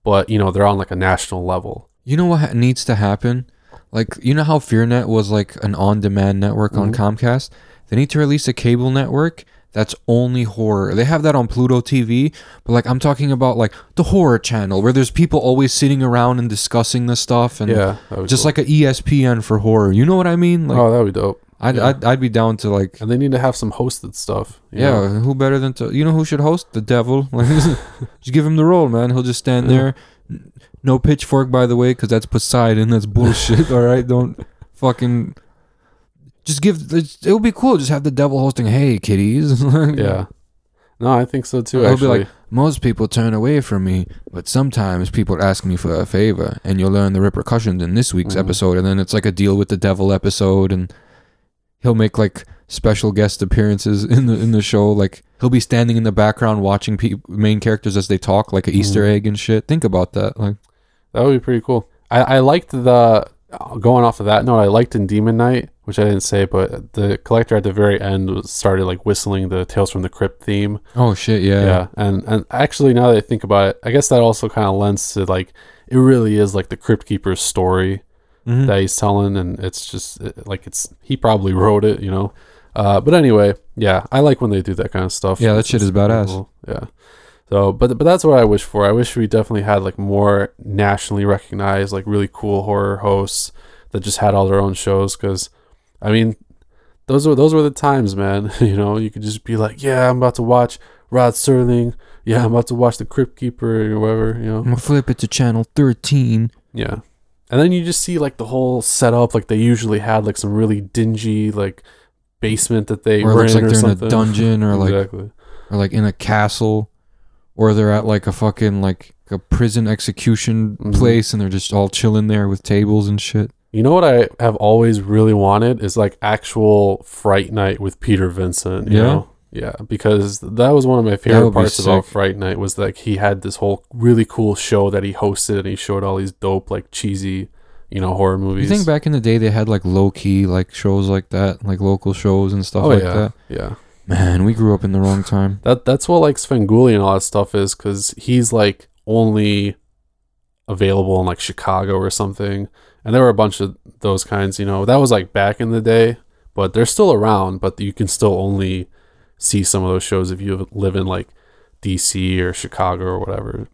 but you know, they're on like a national level. You know what ha- needs to happen? Like, you know how FearNet was like an on-demand network on Mm-hmm. Comcast? They need to release a cable network that's only horror. They have that on Pluto TV, but like I'm talking about like the horror channel where there's people always sitting around and discussing the stuff and Yeah. that would be just cool. like an ESPN for horror. You know what I mean? Like oh, that would be dope. I'd, yeah. I'd I'd be down to like And they need to have some hosted stuff. yeah, know? who better than to you know who should host? The devil. Just give him the role, man. He'll just stand Yeah. there. No pitchfork, by the way, because that's Poseidon. That's bullshit. all right, don't fucking. Just give. It would be cool. Just have the devil hosting. Hey, kiddies. Yeah. No, I think so too. He'll be like, most people turn away from me, but sometimes people ask me for a favor, and you'll learn the repercussions in this week's Mhm. episode. And then it's like a deal with the devil episode, and he'll make like special guest appearances in the in the show. Like he'll be standing in the background watching pe- main characters as they talk, like an Easter Mhm. egg and shit. Think about that. Like, that would be pretty cool. I, I liked the going off of that note. I liked in Demon Knight, which I didn't say, but the collector at the very end was, started like whistling the Tales from the Crypt theme. oh shit, yeah, yeah and and actually now that i think about it i guess that also kind of lends to like it really is like the crypt keeper's story Mhm. that he's telling and it's just it- like it's he probably wrote it you know uh but anyway yeah i like when they do that kind of stuff Yeah, that shit is badass. cool. yeah so but but that's what i wish for i wish we definitely had like more nationally recognized like really cool horror hosts that just had all their own shows because i mean those were those were the times, man. you know, you could just be like, "Yeah, I'm about to watch Rod Serling. Yeah, I'm about to watch The Crypt Keeper or whatever." You know, I'm gonna flip it to channel thirteen. yeah. And then you just see like the whole setup, like they usually had like some really dingy like basement that they Or it looks like or they're in a dungeon or like exactly. or like in a castle or they're at like a fucking like a prison execution Mhm. place and they're just all chilling there with tables and shit. You know what I have always really wanted is like actual Fright Night with Peter Vincent. You Yeah? know? Yeah, because that was one of my favorite parts about sick. Fright Night was like he had this whole really cool show that he hosted and he showed all these dope like cheesy, you know, horror You movies. think back in the day they had like low key like shows like that, like local shows and stuff oh like yeah, that. yeah. Man, we grew up in the wrong time. That that's what like Sven Svengoolie and all that stuff is because he's like only available in like Chicago or something. And there were a bunch of those kinds, you know. That was like back in the day, but they're still around. But you can still only see some of those shows if you live in like DC or Chicago or whatever.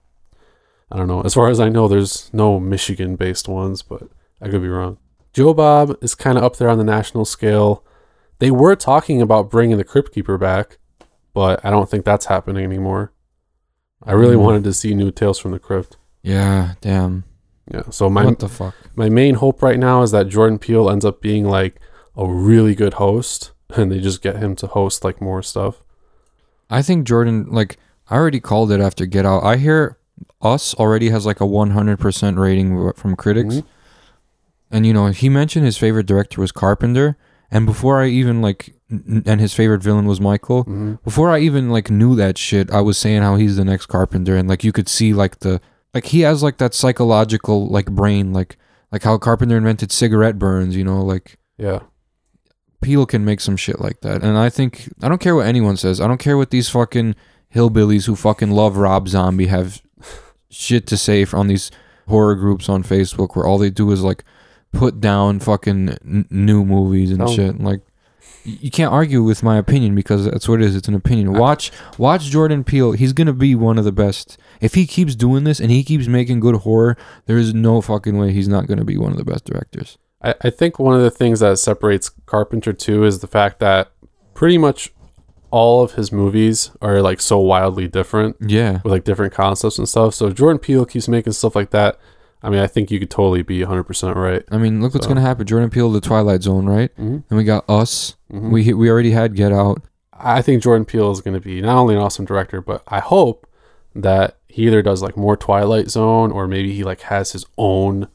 I don't know. As far as I know, there's no Michigan-based ones, but I could be wrong. Joe Bob is kind of up there on the national scale. They were talking about bringing the Crypt Keeper back, but I don't think that's happening anymore. I really Mm. wanted to see new Tales from the Crypt. Yeah, damn. Yeah. So my what the fuck? my main hope right now is that Jordan Peele ends up being like a really good host, and they just get him to host like more stuff. I think Jordan, like, I already called it after Get Out. I hear Us already has like a 100% rating from critics. Mhm. And, you know, he mentioned his favorite director was Carpenter. And before I even, like, n- and his favorite villain was Michael. hmm Before I even, like, knew that shit, I was saying how he's the next Carpenter. And, like, you could see, like, the, like, he has, like, that psychological, like, brain, like, like how Carpenter invented cigarette burns, you know, like, Yeah. Peele can make some shit like that. And I think I don't care what anyone says. I don't care what these fucking hillbillies who fucking love Rob Zombie have shit to say on these horror groups on Facebook where all they do is like put down fucking n- new movies and Oh. shit. Like you can't argue with my opinion because that's what it is. It's an opinion. Watch watch Jordan Peele. He's gonna be one of the best. If he keeps doing this and he keeps making good horror, there is no fucking way he's not gonna be one of the best directors. I, I think one of the things that separates Carpenter too is the fact that pretty much all of his movies are like so wildly different Yeah. with like different concepts and stuff. So Jordan Peele keeps making stuff like that. I mean, I think you could totally be 100% right. I mean, look what's gonna happen. Jordan Peele, The Twilight Zone, right? Mm-hmm. And we got Us. Mhm. We we already had Get Out. I think Jordan Peele is going to be not only an awesome director, but I hope that he either does like more Twilight Zone or maybe he like has his own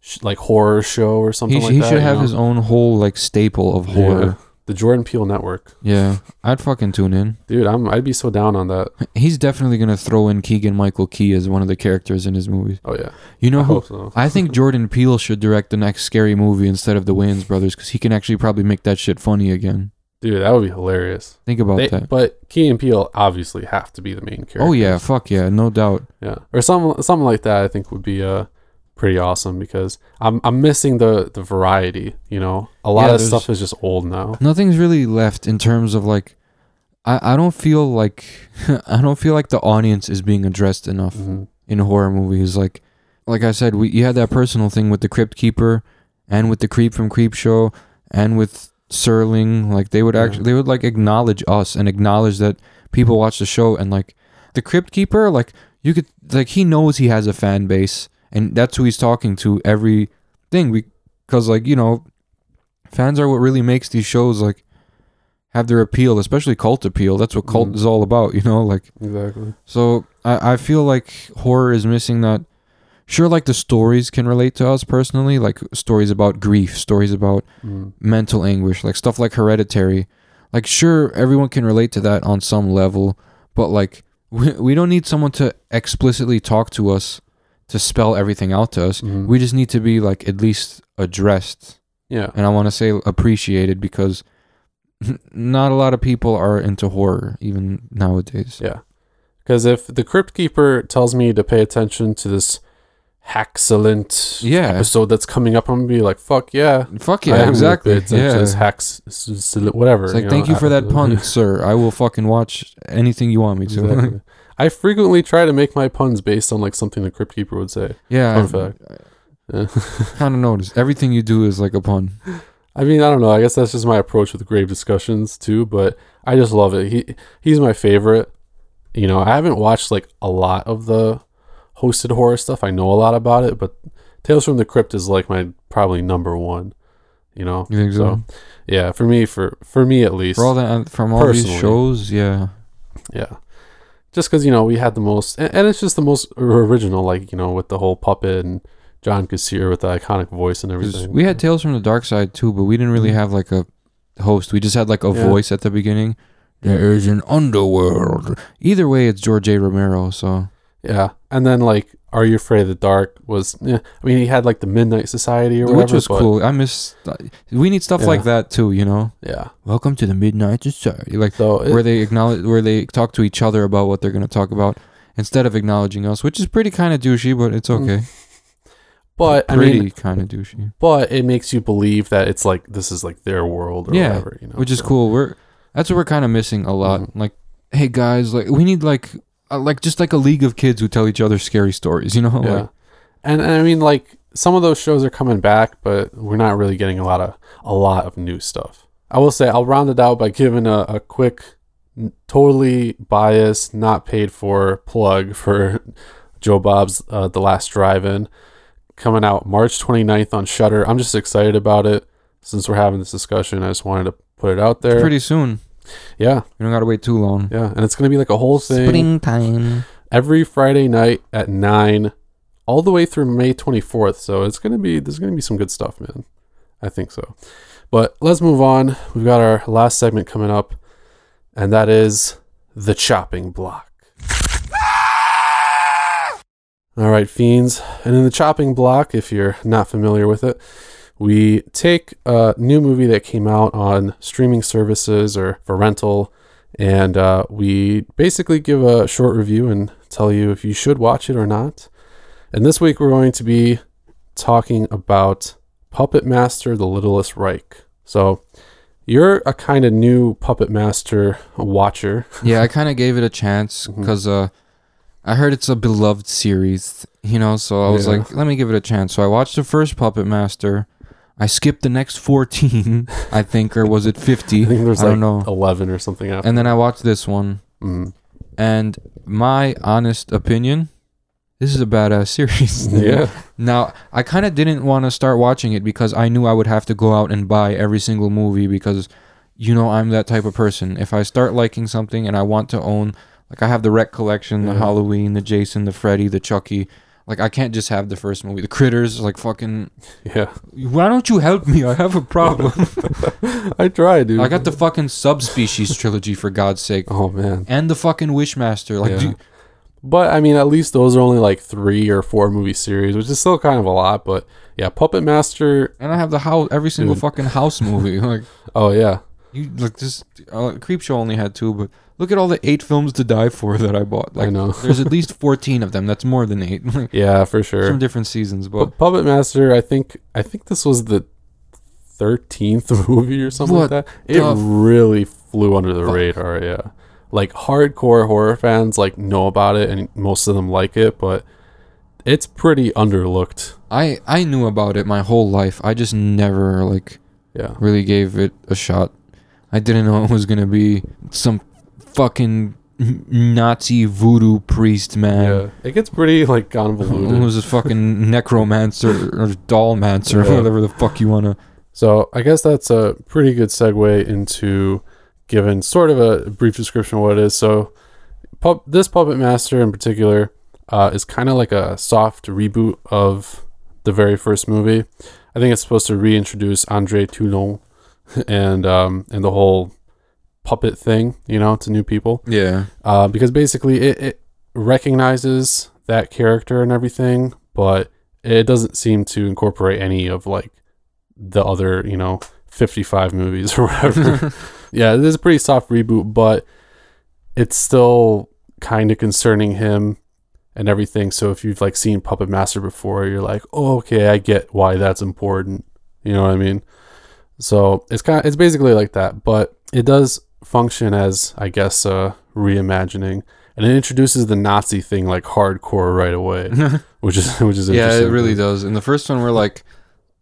sh- like horror show or something He, like he that. He should have know? his own whole like staple of horror. The Jordan Peele Network. Yeah. I'd fucking tune in. Dude, I'm I'd be so down on that. He's definitely gonna throw in Keegan Michael Key as one of the characters in his movies. Oh yeah, You know I who? so. I think Jordan Peele should direct the next scary movie instead of the Wayans brothers because he can actually probably make that shit funny again. Dude, that would be hilarious. Think about They- that. but Key and Peele obviously have to be the main character. Oh yeah, fuck yeah, no doubt. yeah, or something something like that. I think would be uh pretty awesome because I'm I'm missing the the variety. You know, a lot Yeah, of stuff is just old now. Nothing's really left in terms of like. I, I don't feel like I don't feel like the audience is being addressed enough. Mhm. in horror movies. Like, like I said, we you had that personal thing with the Crypt Keeper, and with the Creep from Creepshow, and with Serling. Like they would Yeah. actually they would like acknowledge us and acknowledge that people watch the show and like the Crypt Keeper. Like you could like he knows he has a fan base, and that's who he's talking to every thing. Because like you know, fans are what really makes these shows like have their appeal, especially cult appeal. That's what cult Mhm. is all about. You know, like. Exactly. So I, I feel like horror is missing that. Sure, like the stories can relate to us personally, like stories about grief, stories about Mm. mental anguish, like stuff like Hereditary. Like, sure, everyone can relate to that on some level, but like, we, we don't need someone to explicitly talk to us to spell everything out to us. Mhm. We just need to be like at least addressed, yeah. and I want to say appreciated because not a lot of people are into horror even nowadays. Yeah. Because if the Crypt Keeper tells me to pay attention to this excellent Yeah. episode that's coming up, I'm gonna be like, "Fuck yeah!" Fuck yeah, exactly. attention Yeah. this hex, s- s- whatever. It's like, know, thank you for that pun, sir. I will fucking watch anything you want me to. Exactly. I frequently try to make my puns based on like something the Crypt Keeper would say. yeah, Fun fact. Yeah. kind of noticed. Everything you do is like a pun. I mean, I don't know. I guess that's just my approach with grave discussions too. But I just love it. He he's my favorite. You know, I haven't watched like a lot of the hosted horror stuff. I know a lot about it, but Tales from the Crypt is like my probably number one. You know, You think so? yeah, for me, for for me at least, For all that, uh, from all these shows, yeah. yeah. Just because you know we had the most, and, and it's just the most original, like you know, with the whole puppet and John Kassir with the iconic voice and everything. we had Tales from the Darkside too, but we didn't really mm-hmm. have like a host. We just had like a Yeah. voice at the beginning. There is an underworld. Either way, it's George A. Romero. So Yeah, and then like Are You Afraid of the Dark was yeah. I mean, he had like the Midnight Society or whatever, which was but- cool. I miss. We need stuff Yeah. like that too. You know. Yeah, Welcome to the Midnight Society. Like so it, where they acknowledge, where they talk to each other about what they're going to talk about instead of acknowledging us, which is pretty kind of douchey, but it's Mm, okay. but I pretty mean, kind of douchey, but it makes you believe that it's like this is like their world or Yeah, whatever, you know, which is so- cool. We're that's what we're kind of missing a lot. Mhm. Like, hey guys, like we need like uh, like just like a league of kids who tell each other scary stories. You know? Yeah, Like, and, and I mean, like some of those shows are coming back, but we're not really getting a lot of a lot of new stuff. I will say I'll round it out by giving a, a quick, totally biased, not paid for plug for Joe Bob's uh, The Last Drive-In. coming out March 29th on Shudder. I'm just excited about it. Since we're having this discussion, I just wanted to put it out there. Pretty soon. Yeah, You don't gotta wait too long. yeah, and it's gonna be like a whole thing Springtime. every Friday night at nine, all the way through May 24th. So it's gonna be there's gonna be some good stuff, man. I think so. But let's move on. We've got our last segment coming up, and that is the chopping block. All right, fiends. And in the chopping block, if you're not familiar with it, we take a new movie that came out on streaming services or for rental, and uh, we basically give a short review and tell you if you should watch it or not. And this week we're going to be talking about Puppet Master: The Littlest Reich. So you're a kind of new Puppet Master watcher. yeah, I kind of gave it a chance Mm-hmm. because uh, I heard it's a beloved series, you know. So I was Yeah. like, let me give it a chance. So I watched the first Puppet Master. I skipped the next fourteen, I think, or was it fifty? I think there's I like don't know. eleven or something after. And then I watched this one, Mhm. and my honest opinion, this is a badass series. Yeah. Now, I kind of didn't want to start watching it because I knew I would have to go out and buy every single movie because, you know, I'm that type of person. If I start liking something and I want to own, like, I have the Rec collection, the Yeah. Halloween, the Jason, the Freddy, the Chucky. Like, I can't just have the first movie. The Critters, like, fucking. Yeah. Why don't you help me? I have a problem. I tried, dude. I got the fucking Subspecies trilogy, for God's sake. Oh man. And the fucking Wishmaster. Like, Yeah. But I mean, at least those are only like three or four movie series, which is still kind of a lot. But yeah, Puppet Master. and I have the house, every single Dude. fucking house movie. Like, Oh yeah, You like this? Uh, Creepshow only had two, but look at all the eight films to die for that I bought. Like, I know. there's at least fourteen of them. That's more than eight. Yeah, for sure. Some different seasons, but But Puppet Master, I think I think this was the thirteenth movie or something like that. It the really flew under the fuck? radar. Yeah, like hardcore horror fans like know about it, and most of them like it, but it's pretty underlooked. I I knew about it my whole life. I just never like Yeah, really gave it a shot. I didn't know it was gonna be some fucking Nazi voodoo priest man. yeah. It gets pretty like convoluted. was a fucking necromancer or dollmancer, Yeah. whatever the fuck you wanna. So I guess that's a pretty good segue into giving sort of a brief description of what it is. So this Puppet Master in particular uh, is kind of like a soft reboot of the very first movie. I think it's supposed to reintroduce Andre Toulon and um, and the whole puppet thing, you know, to new people Yeah. uh, because basically it, it recognizes that character and everything, but it doesn't seem to incorporate any of like the other, you know, 55 movies or whatever. yeah, it is a pretty soft reboot, but it's still kind of concerning him and everything. So if you've like seen Puppet Master before, you're like, oh, okay, I get why that's important. You know what I mean? So it's kind of it's basically like that, but it does function as I guess a reimagining, and it introduces the Nazi thing like hardcore right away, which is which is Yeah, it really does. In the first one, we're like,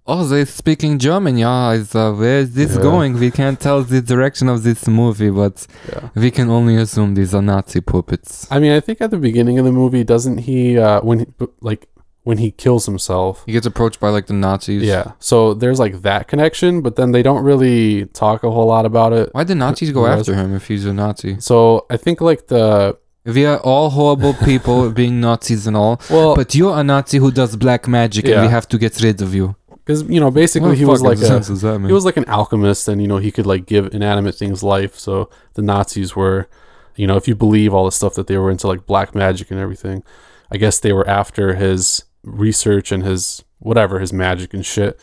oh, they're speaking German. Yeah, it's, uh, where's this Yeah. going? We can't tell the direction of this movie, but Yeah. we can only assume these are Nazi puppets. I mean, I think at the beginning of the movie, doesn't he uh, when he, like when he kills himself? He gets approached by like the Nazis. Yeah. So there's like that connection, but then they don't really talk a whole lot about it. Why did Nazis go after him if he's a Nazi? So I think like the We are all horrible people being Nazis and all, well, but you're a Nazi who does black magic and we have to get rid of you. because you know basically What he was like a that he was like an alchemist and you know he could like give inanimate things life so the nazis were you know if you believe all the stuff that they were into like black magic and everything i guess they were after his research and his whatever his magic and shit.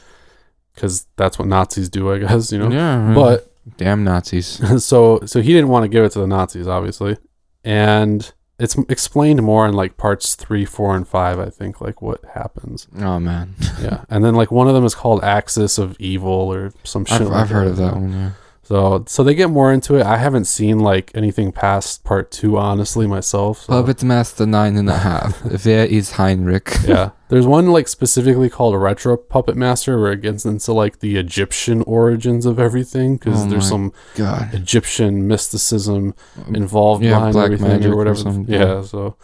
Because that's what nazis do i guess you know? Yeah, but damn Nazis. so so he didn't want to give it to the nazis obviously. And it's explained more in like parts three four and five i think like what happens. Oh man, yeah. And then like one of them is called axis of evil or some shit I've, like I've heard of that one. Yeah. So so they get more into it. I haven't seen like anything past part two, honestly, myself. So, Puppet Master nine and a half. Where is Heinrich? yeah, there's one like specifically called Retro Puppet Master, where it gets into like the Egyptian origins of everything, because Oh there's some God. Egyptian mysticism involved Yeah, behind everything or or whatever. something. yeah, so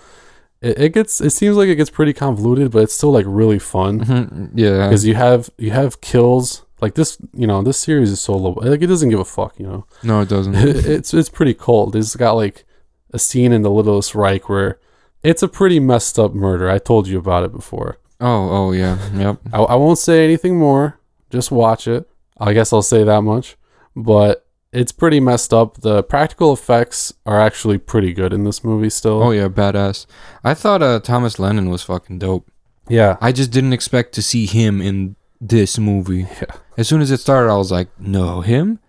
it, it gets it seems like it gets pretty convoluted, but it's still like really fun Mhm, yeah. because you have you have kills like this. You know, this series is so low. Like it doesn't give a fuck. You know, No, it doesn't. it's it's pretty cold. It's got like a scene in the Littlest Reich where it's a pretty messed up murder. I told you about it before. oh, oh yeah. Yep. I, I won't say anything more. Just watch it. I guess I'll say that much. But it's pretty messed up. The practical effects are actually pretty good in this movie still. Oh yeah, badass. I thought uh, Thomas Lennon was fucking dope. yeah. I just didn't expect to see him in this movie. Yeah. As soon as it started, I was like, no, him?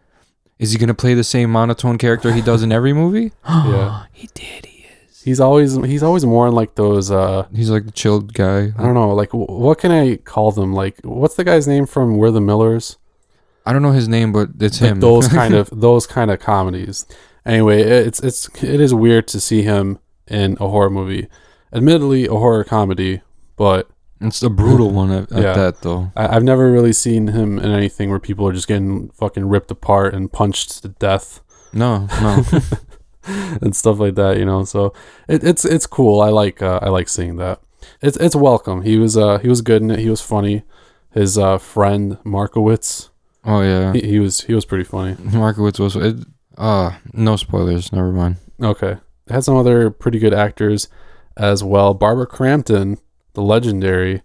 Is he gonna play the same monotone character he does in every movie? Yeah. he did. He is. He's always he's always more in like those uh He's like the chilled guy. I don't know, like wh- what can I call them? Like what's the guy's name from We're the Millers? I don't know his name, but it's Like him. those kind of those kind of comedies. Anyway, it's it's it is weird to see him in a horror movie. Admittedly, a horror comedy, but it's a brutal one at, at Yeah. that though. I, I've never really seen him in anything where people are just getting fucking ripped apart and punched to death No, no. and stuff like that. You know, so it, it's it's cool. I like uh, I like seeing that. It's it's welcome. He was uh he was good in it. He was funny. His uh friend Markowitz, oh yeah. he, he was he was pretty funny. Markowitz was. It, uh, no spoilers. Never mind. Okay. It had some other pretty good actors as well. Barbara Crampton, the legendary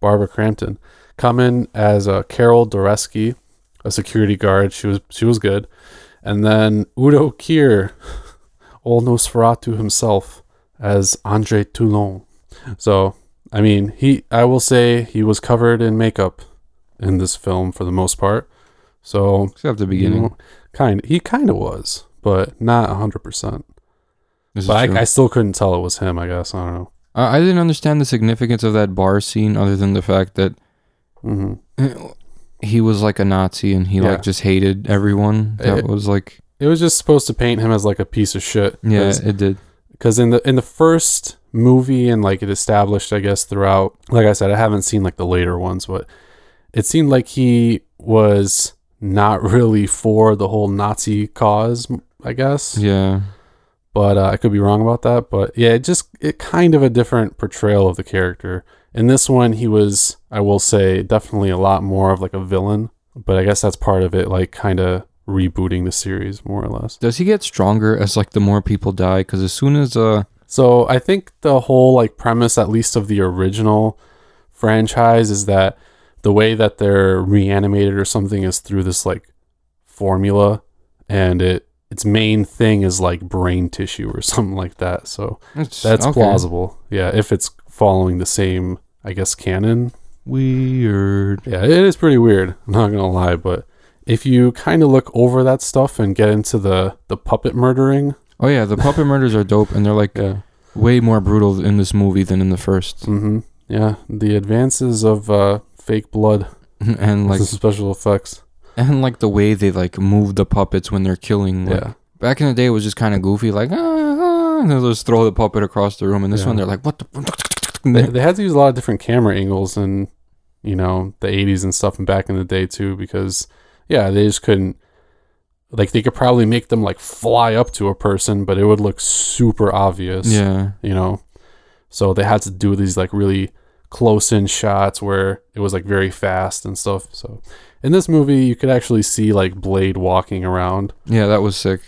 Barbara Crampton, come in as uh, Carol Doreski, a security guard. She was she was good. And then Udo Kier, old Nosferatu himself, as Andre Toulon. So, I mean, he I will say he was covered in makeup in this film for the most part. So, Except the you beginning. know, kind he kind of was, but not 100%. But. I, I still couldn't tell it was him. I guess I don't know. I, I didn't understand the significance of that bar scene other than the fact that hmm he was like a Nazi and he Yeah. like just hated everyone. That It- was like It was just supposed to paint him as like a piece of shit. yeah, it did. Because in the in the first movie and like it established, I guess throughout. Like I said, I haven't seen like the later ones, but it seemed like he was not really for the whole Nazi cause. I guess. Yeah. But uh, I could be wrong about that. But yeah, it just it kind of a different portrayal of the character. In this one, he was, I will say, definitely a lot more of like a villain. But I guess that's part of it, like kind of rebooting the series more or less. Does he get stronger as like the more people die? Because as soon as uh So I think the whole like premise, at least of the original franchise, is that the way that they're reanimated or something is through this like formula, and it its main thing is like brain tissue or something like that. So it's, That's okay. plausible. Yeah, if it's following the same, I guess, canon. Weird. Yeah, it is pretty weird. I'm not gonna lie, but if you kind of look over that stuff and get into the the puppet murdering, Oh yeah, the puppet murders are dope, and they're like yeah, way more brutal in this movie than in the first. hmm yeah, the advances of uh, fake blood and like special effects. And like the way they like move the puppets when they're killing. Like, Yeah, Back in the day, it was just kind of goofy, like ah, ah, and they'll just throw the puppet across the room. And this Yeah. one, they're like, what the? they, they had to use a lot of different camera angles and you know the 80s and stuff and back in the day too because yeah they just couldn't like they could probably make them like fly up to a person but it would look super obvious yeah. you know so they had to do these like really close in shots where it was like very fast and stuff so in this movie you could actually see like blade walking around Yeah, that was sick.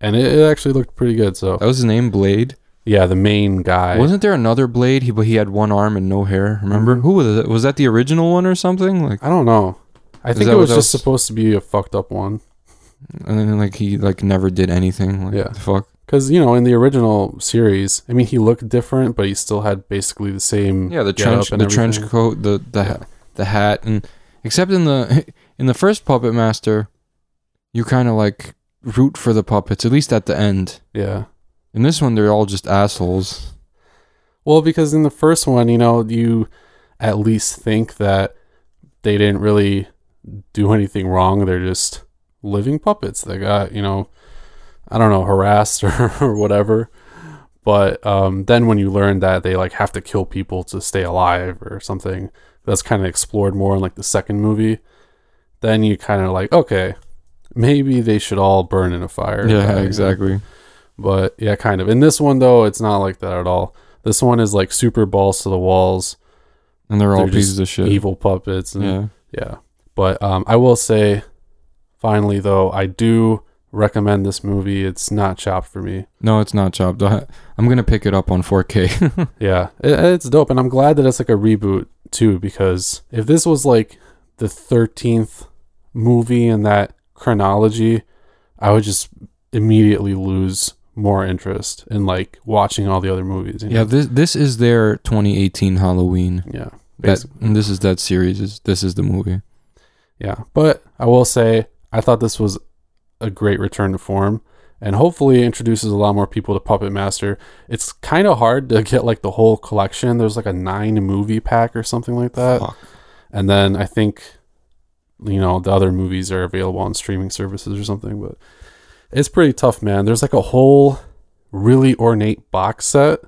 and it, it actually looked pretty good so That was his name, Blade. yeah the main guy Wasn't there another Blade? He but he had one arm and no hair. Remember Mhm. who was it? Was that the original one or something? Like, i don't know i think that it what was that just was- supposed to be a fucked up one and then like he like never did anything. Like, Yeah. the fuck. Because you know, in the original series, I mean, he looked different, but he still had basically the same. Yeah, the trench, the trench everything. coat, the the ha- the hat, and except in the in the first Puppet Master, you kind of like root for the puppets at least at the end. Yeah. In this one, they're all just assholes. Well, because in the first one, you know, you at least think that they didn't really do anything wrong. They're just living puppets. They got, you know, I don't know, harassed or, or whatever. But um, then when you learn that they like have to kill people to stay alive or something, that's kind of explored more in like the second movie. Then you kind of like, okay, maybe they should all burn in a fire. Yeah, Uh, exactly. But yeah, kind of. In this one though, it's not like that at all. This one is like super balls to the walls. And they're all They're pieces just of shit. Evil puppets. And, Yeah. Yeah. But um, I will say, finally, though, I do recommend this movie. It's not chopped for me. No, it's not chopped. I'm gonna pick it up on 4K. Yeah, it, it's dope, and I'm glad that it's like a reboot too. Because if this was like the thirteenth movie in that chronology, I would just immediately lose more interest in like watching all the other movies. you yeah, know? this this is their 2018 Halloween. yeah, That, basically. this is that series. Is this is the movie? Yeah, but I will say I thought this was a great return to form, and hopefully introduces a lot more people to Puppet Master. It's kind of hard to get like the whole collection. There's like a nine movie pack or something like that, Fuck. and then I think you know the other movies are available on streaming services or something. But it's pretty tough, man. There's like a whole really ornate box set,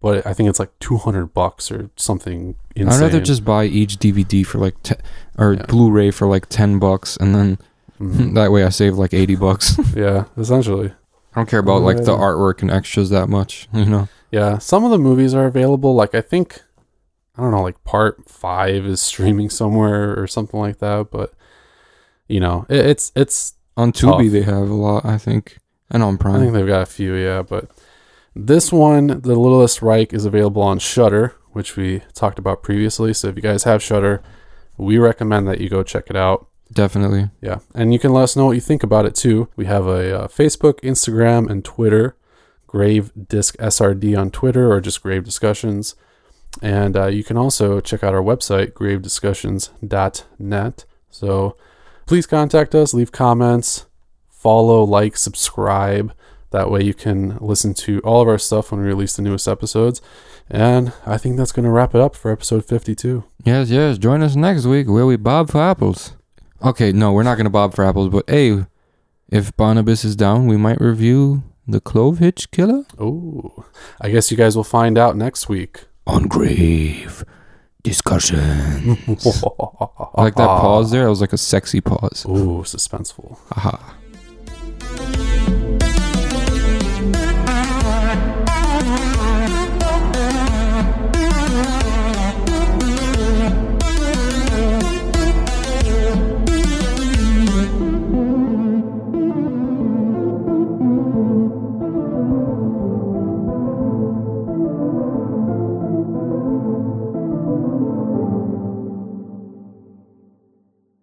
but I think it's like 200 bucks or something insane. I'd rather just buy each DVD for like te- or Yeah. Blu-ray for like 10 bucks, and then Mhm. that way I save like 80 bucks. yeah, essentially. I don't care about like the artwork and extras that much, you know. Yeah, some of the movies are available. Like I think, I don't know, like part five is streaming somewhere or something like that. But you know, it, it's it's. On Tubi Tough. they have a lot, I think, and on Prime. I think they've got a few, yeah. But this one, The Littlest Reich, is available on Shudder, which we talked about previously. So if you guys have Shudder, we recommend that you go check it out. Definitely. Yeah, and you can let us know what you think about it too. We have a uh, Facebook, Instagram, and Twitter. Grave Disc SRD on Twitter or just Grave Discussions. And uh, you can also check out our website, gravediscussions.net. So please contact us, leave comments, follow, like, subscribe. That way you can listen to all of our stuff when we release the newest episodes. And I think that's going to wrap it up for episode 52. Yes, yes. Join us next week where we bob for apples. Okay, no, we're not gonna bob for apples, but hey, if Barnabas is down, we might review the Clovehitch Killer Oh, I guess you guys will find out next week. on Grave Discussion. I like that pause there. It was like a sexy pause. Ooh, suspenseful. Aha.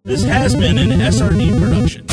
This has been an SRD production.